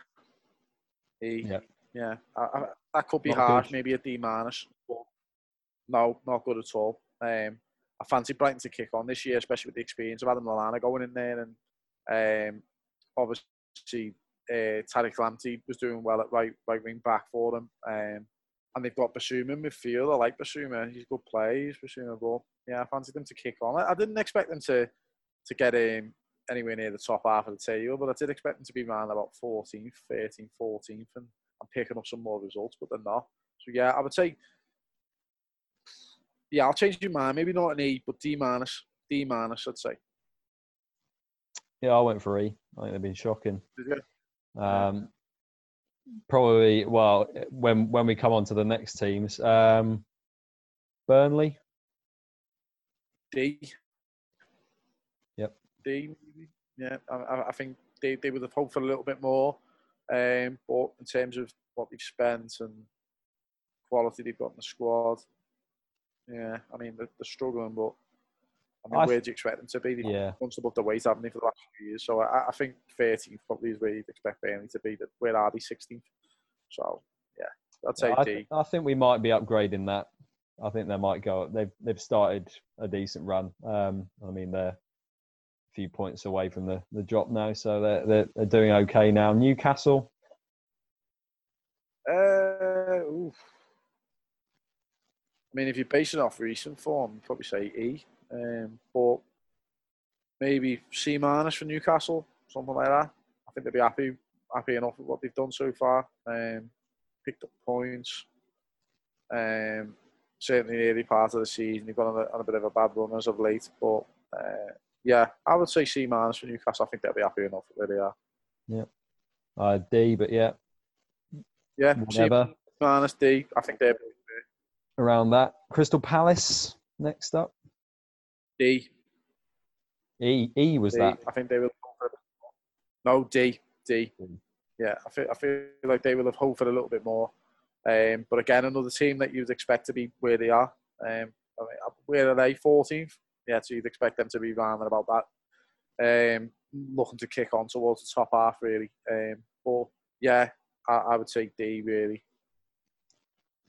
E. Yeah. Yeah. I, I, that could be Not harsh, good. maybe a D minus. No, not good at all. Um, I fancy Brighton to kick on this year, especially with the experience of Adam Lallana going in there, and um, obviously uh, Tariq Lamptey was doing well at right right wing back for them. Um, and they've got Bissouma in midfield. I like Bissouma. He's a good player. He's Bissouma, but yeah, I fancy them to kick on. I, I didn't expect them to to get um, anywhere near the top half of the table, but I did expect them to be around about 14th, 13th, 14th, and I'm picking up some more results, but they're not. So yeah, I would say, yeah, I'll change your mind. Maybe not an E, but D minus, D minus, I'd say. Yeah, I went for E. I think they've been shocking. Um, probably, well, when when we come on to the next teams, um, Burnley. D. Yep. D. Yeah, I- I, think they, they would have hoped for a little bit more. Um, but in terms of what they've spent and quality they've got in the squad, yeah, I mean they're, they're struggling, but I mean, I where do you expect them to be? They've Yeah. punched above the weight, haven't they, for the last few years? So I, I think 13th probably is where you'd expect Burnley to be. That where are they? 16th. So yeah, I'd say I, D. th- I think we might be upgrading that. I think they might go. They've they've started a decent run. Um, I mean they're few points away from the, the drop now, so they're, they're they're doing okay now. Newcastle, Uh, oof. I mean, if you're basing off recent form, you'd probably say E. Um, but maybe C minus for Newcastle, something like that. I think they'd be happy happy enough with what they've done so far. Um, picked up points. Um, certainly the early part of the season, they've gone on a, on a bit of a bad run as of late. But uh, yeah, I would say C minus for Newcastle. I think they'll be happy enough where they are. uh, D, but yeah, Yeah, C whatever minus D. I think they're around that. Crystal Palace next up. D. E E was D. that. I think they will. No D. D. D. Yeah, I feel I feel like they will have hoped for a little bit more. Um, but again, another team that you'd expect to be where they are. Um, I mean, where are they? 14th. Yeah, so you'd expect them to be violent about that. Um, looking to kick on towards the top half, really. Um, but yeah, I, I would say D really.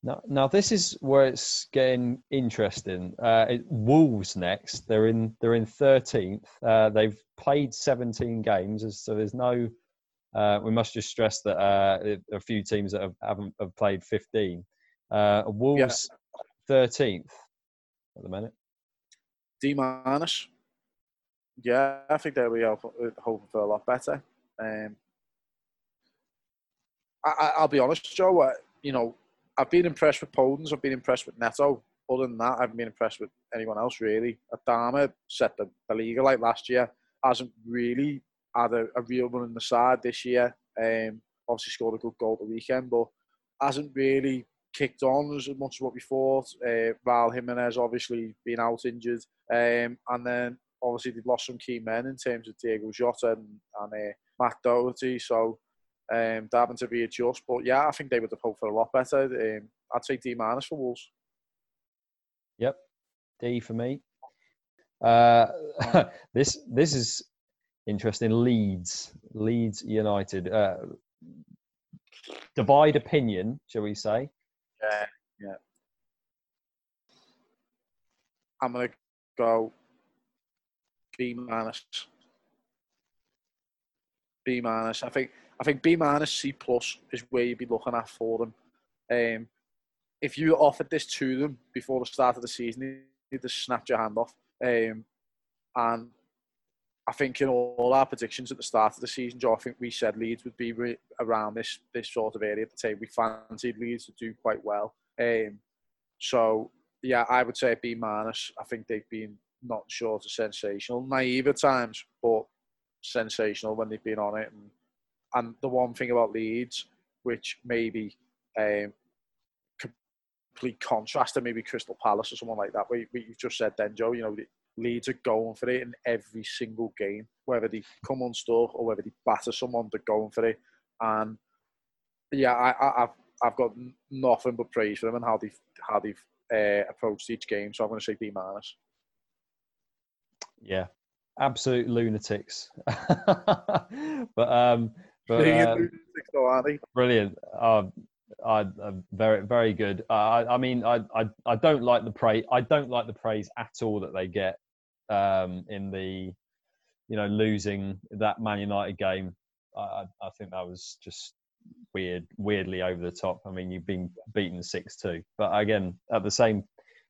Now, now this is where it's getting interesting. Uh, it, Wolves next. They're in. They're in thirteenth. Uh, they've played seventeen games, so there's no. Uh, we must just stress that uh, a few teams that have, haven't have played fifteen. Uh, Wolves thirteenth at the minute. D minus. Yeah, I think they'll be hoping for a lot better. Um, I, I- I'll be honest, Joe. You know, I've been impressed with Podence. I've been impressed with Neto. Other than that, I haven't been impressed with anyone else really. Adama set the, the league alight last year. Hasn't really had a, a real run in the side this year. Um, obviously scored a good goal the weekend, but hasn't really kicked on as much as what we thought. Uh, Raul Jimenez obviously been out injured, um, and then obviously they've lost some key men in terms of Diogo Jota and, and uh, Matt Doherty. So um, they're having to readjust. But yeah, I think they would have hoped for a lot better. Um, I'd say D minus for Wolves. Yep, D for me. Uh, this this is interesting. Leeds, Leeds United. Uh, divide opinion, shall we say? Yeah, yeah. I'm gonna go B minus. B minus. I think I think B minus C plus is where you'd be looking at for them. Um, if you offered this to them before the start of the season, you'd just snap your hand off. Um, and I think in all our predictions at the start of the season, Joe, I think we said Leeds would be re- around this this sort of area at the table. We fancied Leeds to do quite well. Um, so yeah, I would say B minus. I think they've been not short of sensational, naive at times, but sensational when they've been on it. And and the one thing about Leeds, which maybe um, complete contrast to maybe Crystal Palace or someone like that, where you, just said then, Joe, you know, Leeds are going for it in every single game, whether they come unstuck or whether they batter someone, they're going for it. And yeah, I, I, I've I've got nothing but praise for them and how they've how they've uh, approached each game. So I'm going to say B minus. Yeah, absolute lunatics. but um, but uh, though, aren't they? brilliant. Uh, I, uh, very very good. Uh, I, I mean, I, I I don't like the praise. I don't like the praise at all that they get um, in the, you know, losing that Man United game. I I I think that was just weird, weirdly over the top. I mean, you've been beaten six two, but again, at the same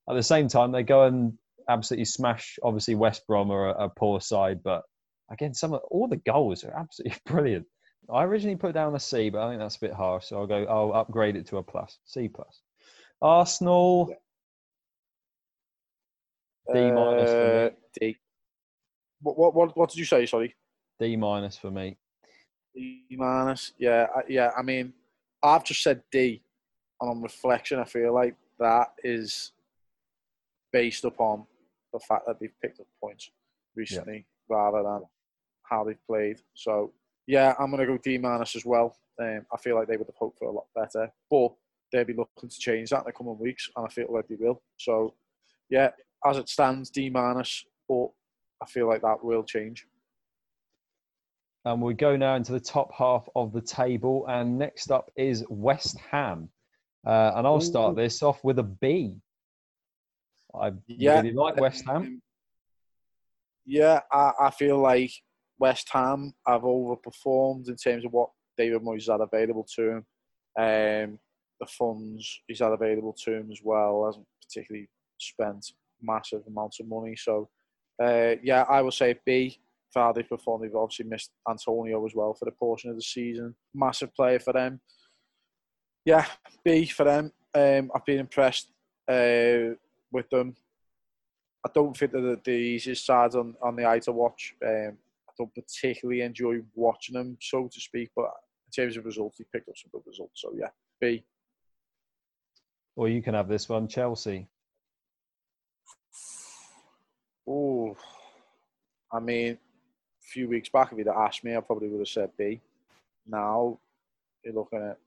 at the same time, they go and absolutely smash. Obviously, West Brom are a, a poor side, but again, some of all the goals are absolutely brilliant. I originally put down a C, but I think that's a bit harsh, so I'll go. I'll upgrade it to a plus, C plus. Arsenal, D minus for me. Uh, D. What, what what what did you say? Sorry. D minus for me. D minus. Yeah, I, yeah. I mean, I've just said D, and on reflection, I feel like that is based upon the fact that they've picked up points recently rather than how they've played. So yeah, I'm gonna go D minus as well. Um, I feel like they would have hoped for a lot better, but they'll be looking to change that in the coming weeks, and I feel like they will. So yeah, as it stands, D minus, but I feel like that will change. And we go now into the top half of the table. And next up is West Ham. Uh, and I'll start this off with a B. I Yeah, really like West Ham. Um, Yeah, I, I feel like West Ham have overperformed in terms of what David Moyes had available to him. Um, the funds he's had available to him as well hasn't particularly spent massive amounts of money. So, uh, yeah, I will say B for how they performed. They've obviously missed Antonio as well for the portion of the season. Massive player for them. Yeah, B for them. Um, I've been impressed uh, with them. I don't think they're the, the easiest sides on, on the eye to watch. Um, I don't particularly enjoy watching them, so to speak, but in terms of results, he picked up some good results. So, yeah, B. Or you can have this one, Chelsea. Oh, I mean, a few weeks back, if you'd asked me, I probably would have said B. Now, you're looking at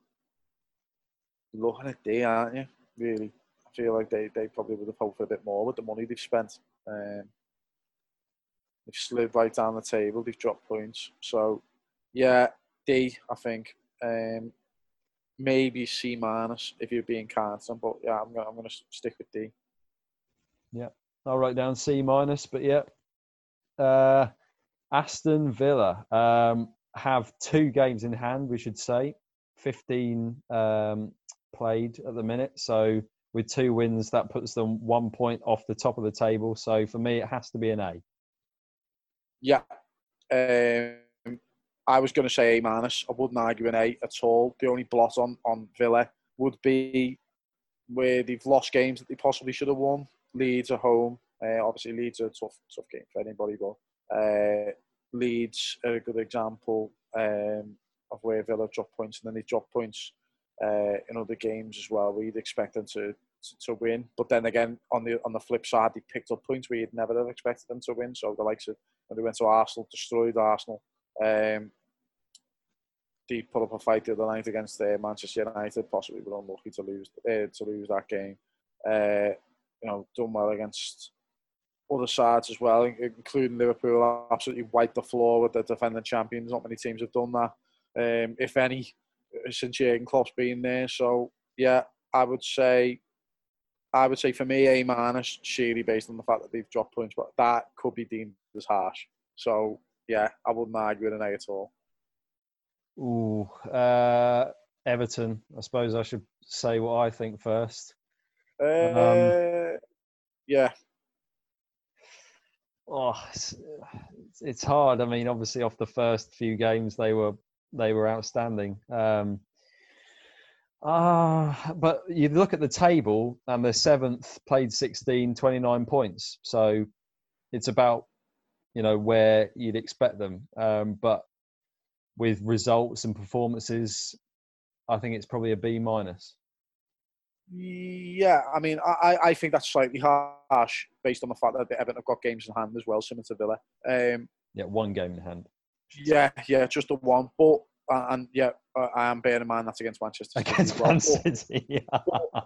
you're looking at D, aren't you? Really, I feel like they, they probably would have hoped for a bit more with the money they've spent. Um, they've slid right down the table. They've dropped points. So, yeah, D. I think. Um, maybe C minus if you're being constant, but yeah, I'm gonna I'm gonna stick with D. I'll write down C minus, but yeah. Uh, Aston Villa um, have two games in hand, we should say. 15 um, played at the minute. So with two wins, that puts them one point off the top of the table. So for me, it has to be an A. Yeah. Um, I was going to say A minus. I wouldn't argue an A at all. The only blot on, on Villa would be where they've lost games that they possibly should have won. Leeds at home. Uh, obviously, Leeds are a tough, tough game for anybody, but uh, Leeds are a good example um, of where Villa drop points and then they drop points uh, in other games as well. We'd expect them to, to, to win, but then again, on the on the flip side, they picked up points we would never have expected them to win. So the likes of when they went to Arsenal, destroyed Arsenal. Um, they put up a fight the other night against uh, Manchester United, possibly were unlucky to lose uh, to lose that game. Uh, you know, done well against other sides as well, including Liverpool. Absolutely wiped the floor with the defending champions. Not many teams have done that, um, if any, since Jurgen Klopp's been there. So yeah, I would say, I would say for me, A minus, surely based on the fact that they've dropped points, but that could be deemed as harsh. So yeah, I wouldn't argue with an A at all. Ooh, uh, Everton. I suppose I should say what I think first. Uh, yeah, Oh, it's, it's hard. I mean, obviously, off the first few games, they were they were outstanding. Um, ah, but you look at the table, and the seventh played 16, 29 points. So it's about you know where you'd expect them. Um, but with results and performances, I think it's probably a B minus. Yeah, I mean, I, I think that's slightly harsh based on the fact that Everton have got games in hand as well, similar to Villa. Um, Yeah, one game in hand. yeah, yeah, just the one. But uh, and yeah, uh, I am bearing in mind that's against Manchester Against well. Man City. yeah. uh,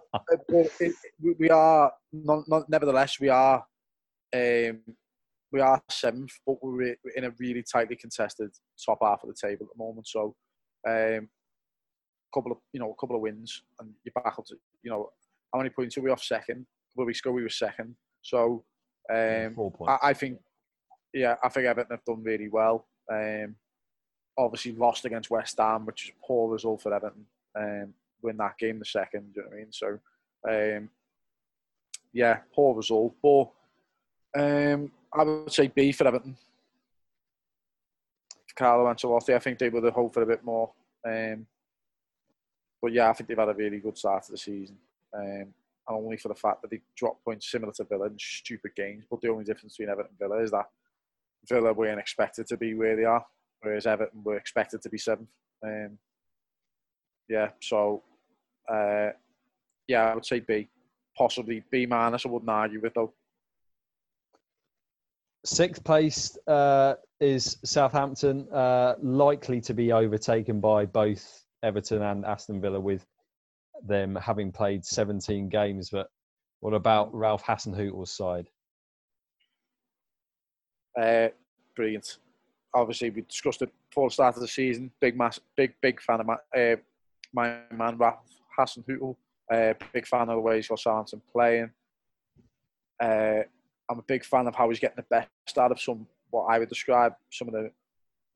but it, we- are not, not, nevertheless we are um, we are seventh, but we're in a really tightly contested top half of the table at the moment. So, um, couple of you know a couple of wins and you're back up to you know how many points are we off second? A couple of weeks ago we were second. So, um. I, I think yeah, I think Everton have done really well. Um, obviously lost against West Ham, which is a poor result for Everton. Um, win that game the second, you know what I mean? So, um, yeah, poor result. But um, I would say B for Everton. Carlo Ancelotti, I think they would have hoped for a bit more. Um, but yeah, I think they've had a really good start to the season. Um, and only for the fact that they dropped points similar to Villa in stupid games. But the only difference between Everton and Villa is that Villa weren't expected to be where they are, whereas Everton were expected to be seventh. Um, yeah, so uh, yeah, I would say B, possibly B minus. I wouldn't argue with though. Sixth place uh, is Southampton, uh, likely to be overtaken by both Everton and Aston Villa, with them having played 17 games. But what about Ralph Hasenhüttl's side? Uh, brilliant. Obviously, we discussed it before the start of the season. Big, mass, big, big fan of my, uh, my man Ralph Hasenhüttl. Uh, big fan of the way he's got Southampton playing. Uh, I'm a big fan of how he's getting the best out of some what I would describe some of the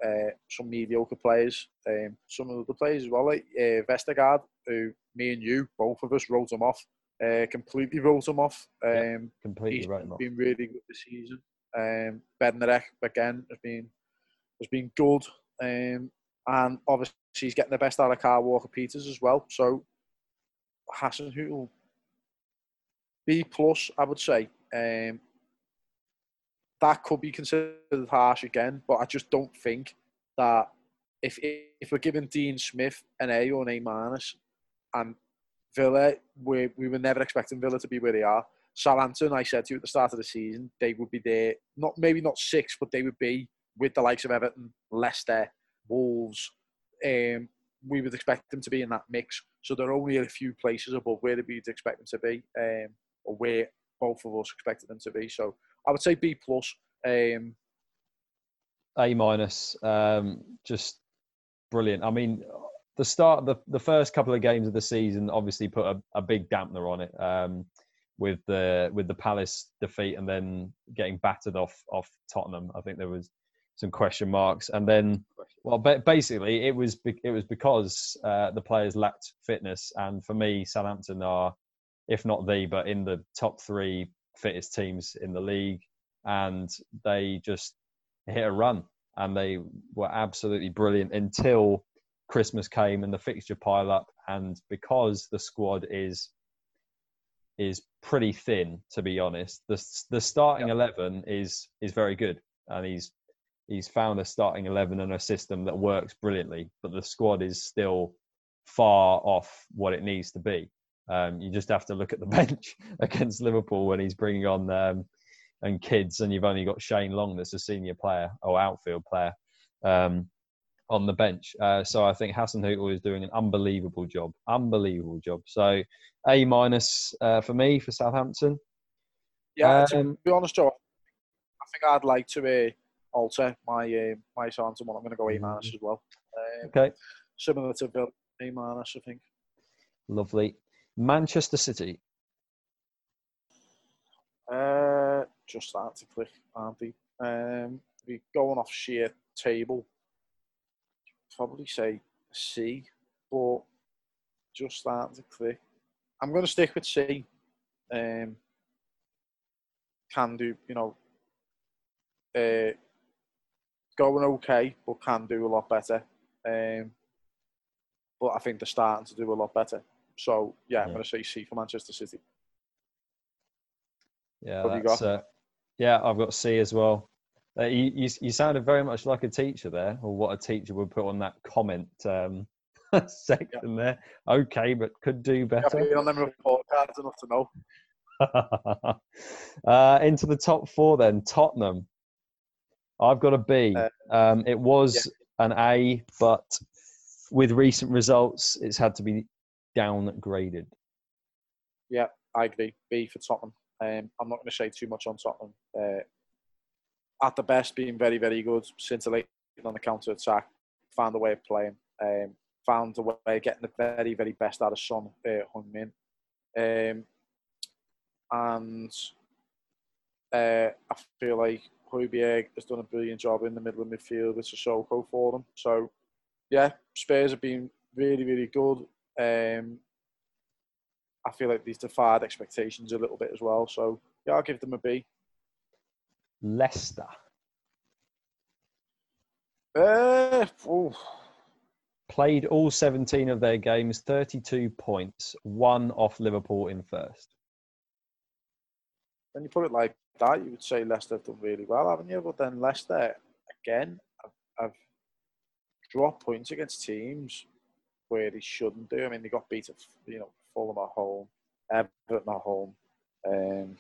uh, some mediocre players, um, some of the players as well, like uh, Vestergaard, who me and you, both of us, wrote him off, uh, completely wrote him off. Um, yeah, completely right. been really good this season. Um, Bednarek again has been has been good, um, and obviously he's getting the best out of Kyle Walker Peters as well. So Hassan Hasenhüttl B plus, I would say. Um, that could be considered harsh again, but I just don't think that if if we're giving Dean Smith an A or an A minus, and Villa, we we were never expecting Villa to be where they are. Southampton, I said to you at the start of the season, they would be there. Not maybe not six, but they would be with the likes of Everton, Leicester, Wolves. Um, we would expect them to be in that mix. So they're only a few places above where we'd expect them to be, um, or where both of us expected them to be. So I would say B plus. Um, A minus. Um, just brilliant. I mean, the start, the the first couple of games of the season obviously put a, a big dampener on it. Um, with the with the Palace defeat and then getting battered off off Tottenham, I think there was some question marks. And then, well, basically, it was it was because uh, the players lacked fitness. And for me, Southampton are, if not the, but in the top three fittest teams in the league, and they just hit a run, and they were absolutely brilliant until Christmas came and the fixture pile up. And because the squad is is pretty thin, to be honest, the the starting yep. eleven is is very good, and he's he's found a starting 11 and a system that works brilliantly, but the squad is still far off what it needs to be. Um, you just have to look at the bench against Liverpool when he's bringing on um, and kids, and you've only got Shane Long that's a senior player or outfield player um, on the bench. Uh, so I think Hasenhüttl is doing an unbelievable job, unbelievable job. So A minus uh, for me for Southampton. Yeah, to um, be honest, Joe, I think I'd like to. Uh, alter my uh, my Southampton one. I'm going to go A minus as well. Um, okay. Similar to Bill, A minus, I think. Lovely. Manchester City. Uh, just that to click, aren't they? Um, we going off sheer table. Probably say C, but just starting to click. I'm going to stick with C. Um, can do, you know, uh, going okay, but can do a lot better. Um, but I think they're starting to do a lot better. So yeah, I'm going to say C for Manchester City. Yeah, that's, uh, yeah, I've got C as well. Uh, you, you, you sounded very much like a teacher there, or what a teacher would put on that comment um, section yeah. there. Okay, but could do better. On them report cards enough to know. uh, into the top four then, Tottenham. I've got a B. Uh, um, it was yeah. an A, but with recent results, it's had to be downgraded. Yeah, I agree. B for Tottenham. Um, I'm not going to say too much on Tottenham. Uh, at the best, being very, very good, scintillating on the counter attack, found a way of playing, um, found a way of getting the very, very best out of Son uh, Heung-min. Um, and uh, I feel like Højbjerg has done a brilliant job in the middle of midfield with Sissoko for them. So, yeah, Spurs have been really, really good. Um, I feel like these defied expectations a little bit as well. So, yeah, I'll give them a B. Leicester. Uh, Played all 17 of their games, 32 points, one off Liverpool in first. When you put it like that, you would say Leicester have done really well, haven't you? But then Leicester, again, have, have dropped points against teams where they shouldn't do. I mean, they got beat at, you know, Fulham at home, Everton at home. Um,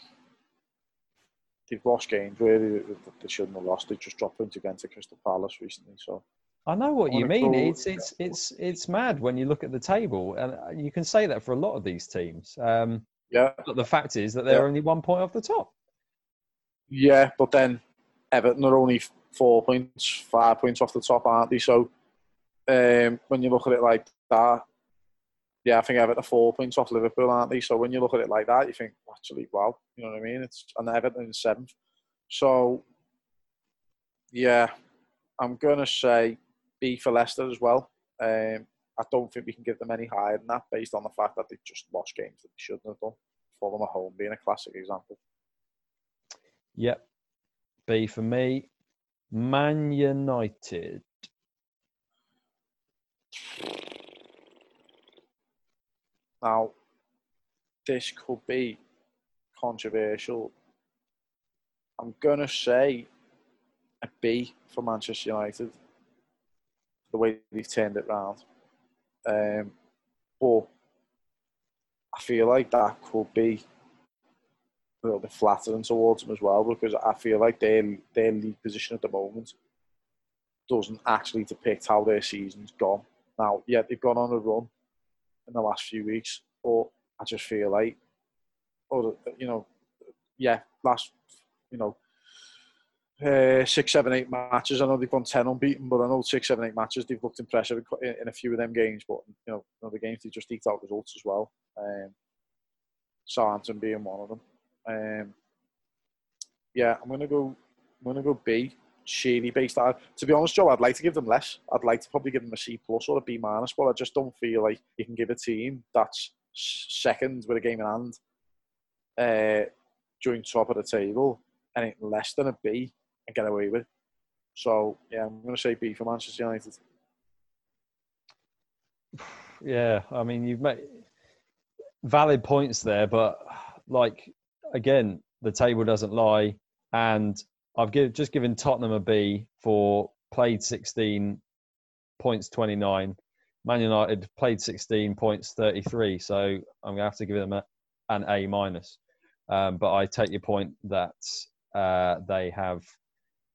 they've lost games really that they shouldn't have lost. They just dropped points again to Crystal Palace recently. So I know what I you mean. It's it's it's it's mad when you look at the table, and you can say that for a lot of these teams. Um, yeah, but the fact is that they're Yeah. only one point off the top. Yeah, but then Everton are only four points, five points off the top, aren't they? So um, when you look at it like that, yeah, I think Everton are four points off Liverpool, aren't they? So when you look at it like that, you think actually, wow, you know what I mean? It's and Everton in seventh. So yeah, I'm gonna say B for Leicester as well. Um, I don't think we can give them any higher than that based on the fact that they've just lost games that they shouldn't have done. Fulham at home being a classic example. Yep. B for me. Man United. Now, this could be controversial. I'm gonna say a B for Manchester United. The way they've turned it round, um, but I feel like that could be a little bit flattering towards them as well because I feel like their their league position at the moment doesn't actually depict how their season's gone. Now, yeah, they've gone on a run in the last few weeks, but I just feel like, or you know, yeah, last, you know, uh, six, seven, eight matches. I know they've gone ten unbeaten, but I know six, seven, eight matches they've looked impressive in, in a few of them games. But you know, the games they just eked out results as well. Um, Southampton being one of them. Um, yeah, I'm gonna go. I'm gonna go B. Shady based out. To be honest, Joe, I'd like to give them less. I'd like to probably give them a C plus or a B minus, but I just don't feel like you can give a team that's second with a game in hand, uh, top of the table, anything less than a B and get away with. So yeah, I'm going to say B for Manchester United. Yeah, I mean you've made valid points there, but like again, the table doesn't lie, and I've give, just given Tottenham a B for played 16 points 29. Man United played 16 points 33, so I'm gonna have to give them a, an A minus. Um, but I take your point that uh, they have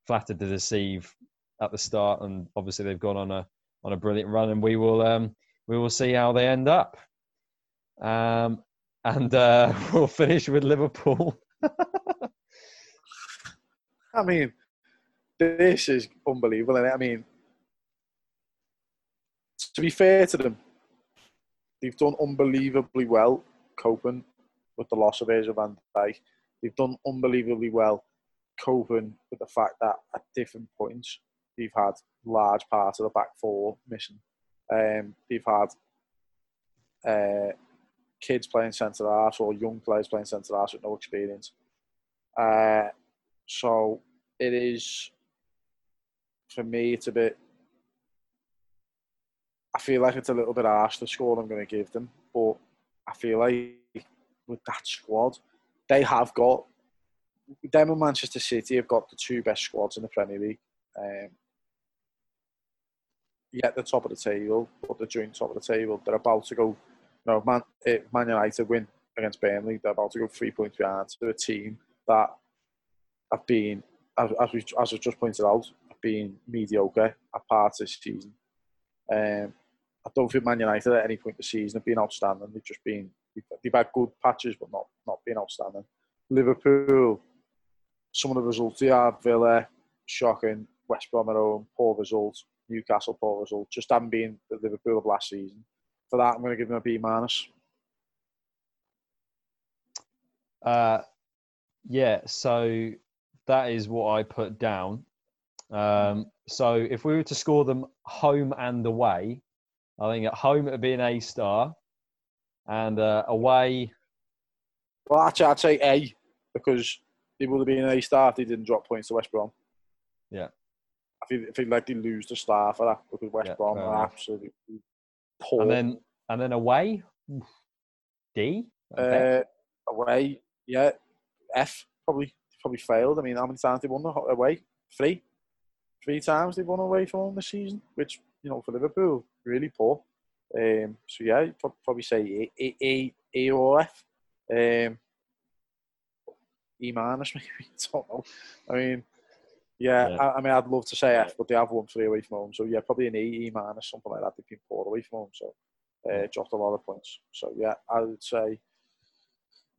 flattered to deceive at the start, and obviously they've gone on a on a brilliant run, and we will um, we will see how they end up. Um, and uh, we'll finish with Liverpool. I mean, this is unbelievable. I mean, to be fair to them, they've done unbelievably well coping with the loss of Virgil van Dijk. They've done unbelievably well coping with the fact that at different points they've had large parts of the back four missing. Um, they've had uh, kids playing centre half or young players playing centre half with no experience. Uh, so it is for me. It's a bit. I feel like it's a little bit harsh the score I'm going to give them, but I feel like with that squad, they have got. Them and Manchester City have got the two best squads in the Premier League. Um, yet the top of the table, but the joint top of the table, they're about to go. Know, Man, eh, Man United win against Burnley. They're about to go three points behind to a team that have been, as, as we as I just pointed out, have been mediocre at parts this season. Um, I don't think Man United at any point this season have been outstanding. They've just been they've had good patches, but not not been outstanding. Liverpool, some of the results they have, Villa, shocking. West Brom at home, poor results. Newcastle, poor results. Just haven't been the Liverpool of last season. For that, I'm going to give them a B minus. Uh, yeah, so that is what I put down. Um, so if we were to score them home and away, I think at home it would be an A star, and uh, away, Well, actually, I'd say A because they would have been an A star if they didn't drop points to West Brom. Yeah. I feel, I feel like they lose the star for that because West Yeah, Brom are absolutely poor. and then and then away, D. uh, away, yeah, F probably probably failed. I mean, how many times they won away? Three, three times they won away from the season, which you know for Liverpool really poor. Um, so yeah, probably say A, A, A, A or F. Um, E minus maybe. I don't know. I mean, yeah, Yeah. I, I mean, I'd love to say F, but they have won three away from home. So yeah, probably an E, E minus, something like that. They've been poor away from home, so uh, dropped a lot of points. So yeah, I would say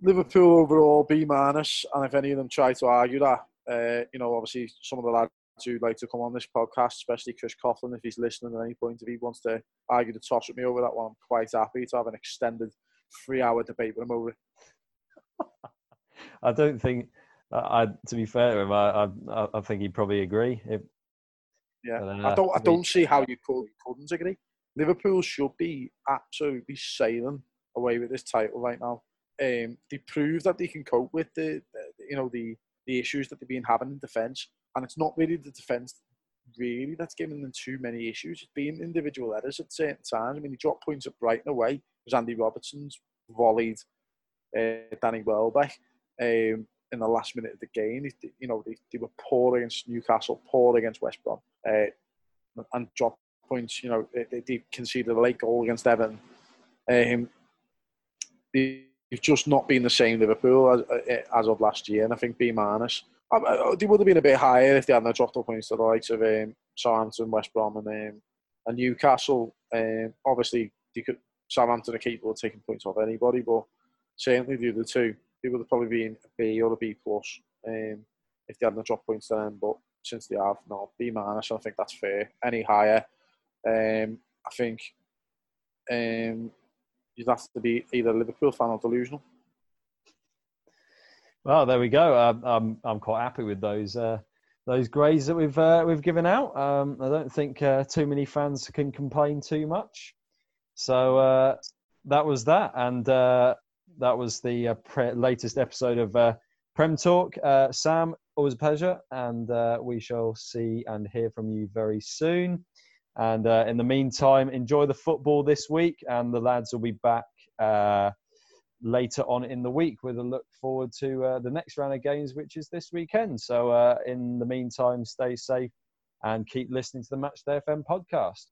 Liverpool overall B minus. And if any of them try to argue that, uh, you know, obviously some of the lads who like to come on this podcast, especially Chris Coughlin, if he's listening at any point, if he wants to argue the toss with me over that one, I'm quite happy to have an extended three-hour debate with him over it. I don't think. I, to be fair to him, I, I, I think he'd probably agree. Yeah, But, I uh, don't. I don't see how you could couldn't agree. Liverpool should be absolutely sailing away with this title right now. Um, they prove that they can cope with the, the you know the the issues that they've been having in defence, and it's not really the defence really that's giving them too many issues. It's been individual errors at certain times. I mean, he dropped points at Brighton away because Andy Robertson's volleyed uh, Danny Welbeck um, in the last minute of the game. They, you know, they, they were poor against Newcastle, poor against West Brom, uh, and dropped points. You know, they, they conceded a late goal against Everton. Um, they've just not been the same Liverpool as, uh, as of last year, and I think B minus. They would have been a bit higher if they hadn't dropped the points to the likes of um, Southampton, West Brom, and um, and Newcastle. Um, obviously, they could, Southampton are capable of taking points off anybody, but certainly the other two, they would have probably been a B or a B plus um, if they hadn't dropped points to them. But since they have, no, B minus. I think that's fair. Any higher, um, I think um, you'd have to be either Liverpool fan or delusional. well, there we go. I'm I'm quite happy with those uh, those grades that we've uh, we've given out. Um, I don't think uh, too many fans can complain too much. So uh, that was that, and uh, that was the uh, pre- latest episode of uh, Prem Talk. Uh, Sam, always a pleasure, and uh, we shall see and hear from you very soon. And uh, in the meantime, enjoy the football this week, and the lads will be back uh, later on in the week with a look forward to the next round of games, which is this weekend. So, in the meantime, stay safe and keep listening to the Match Day FM podcast.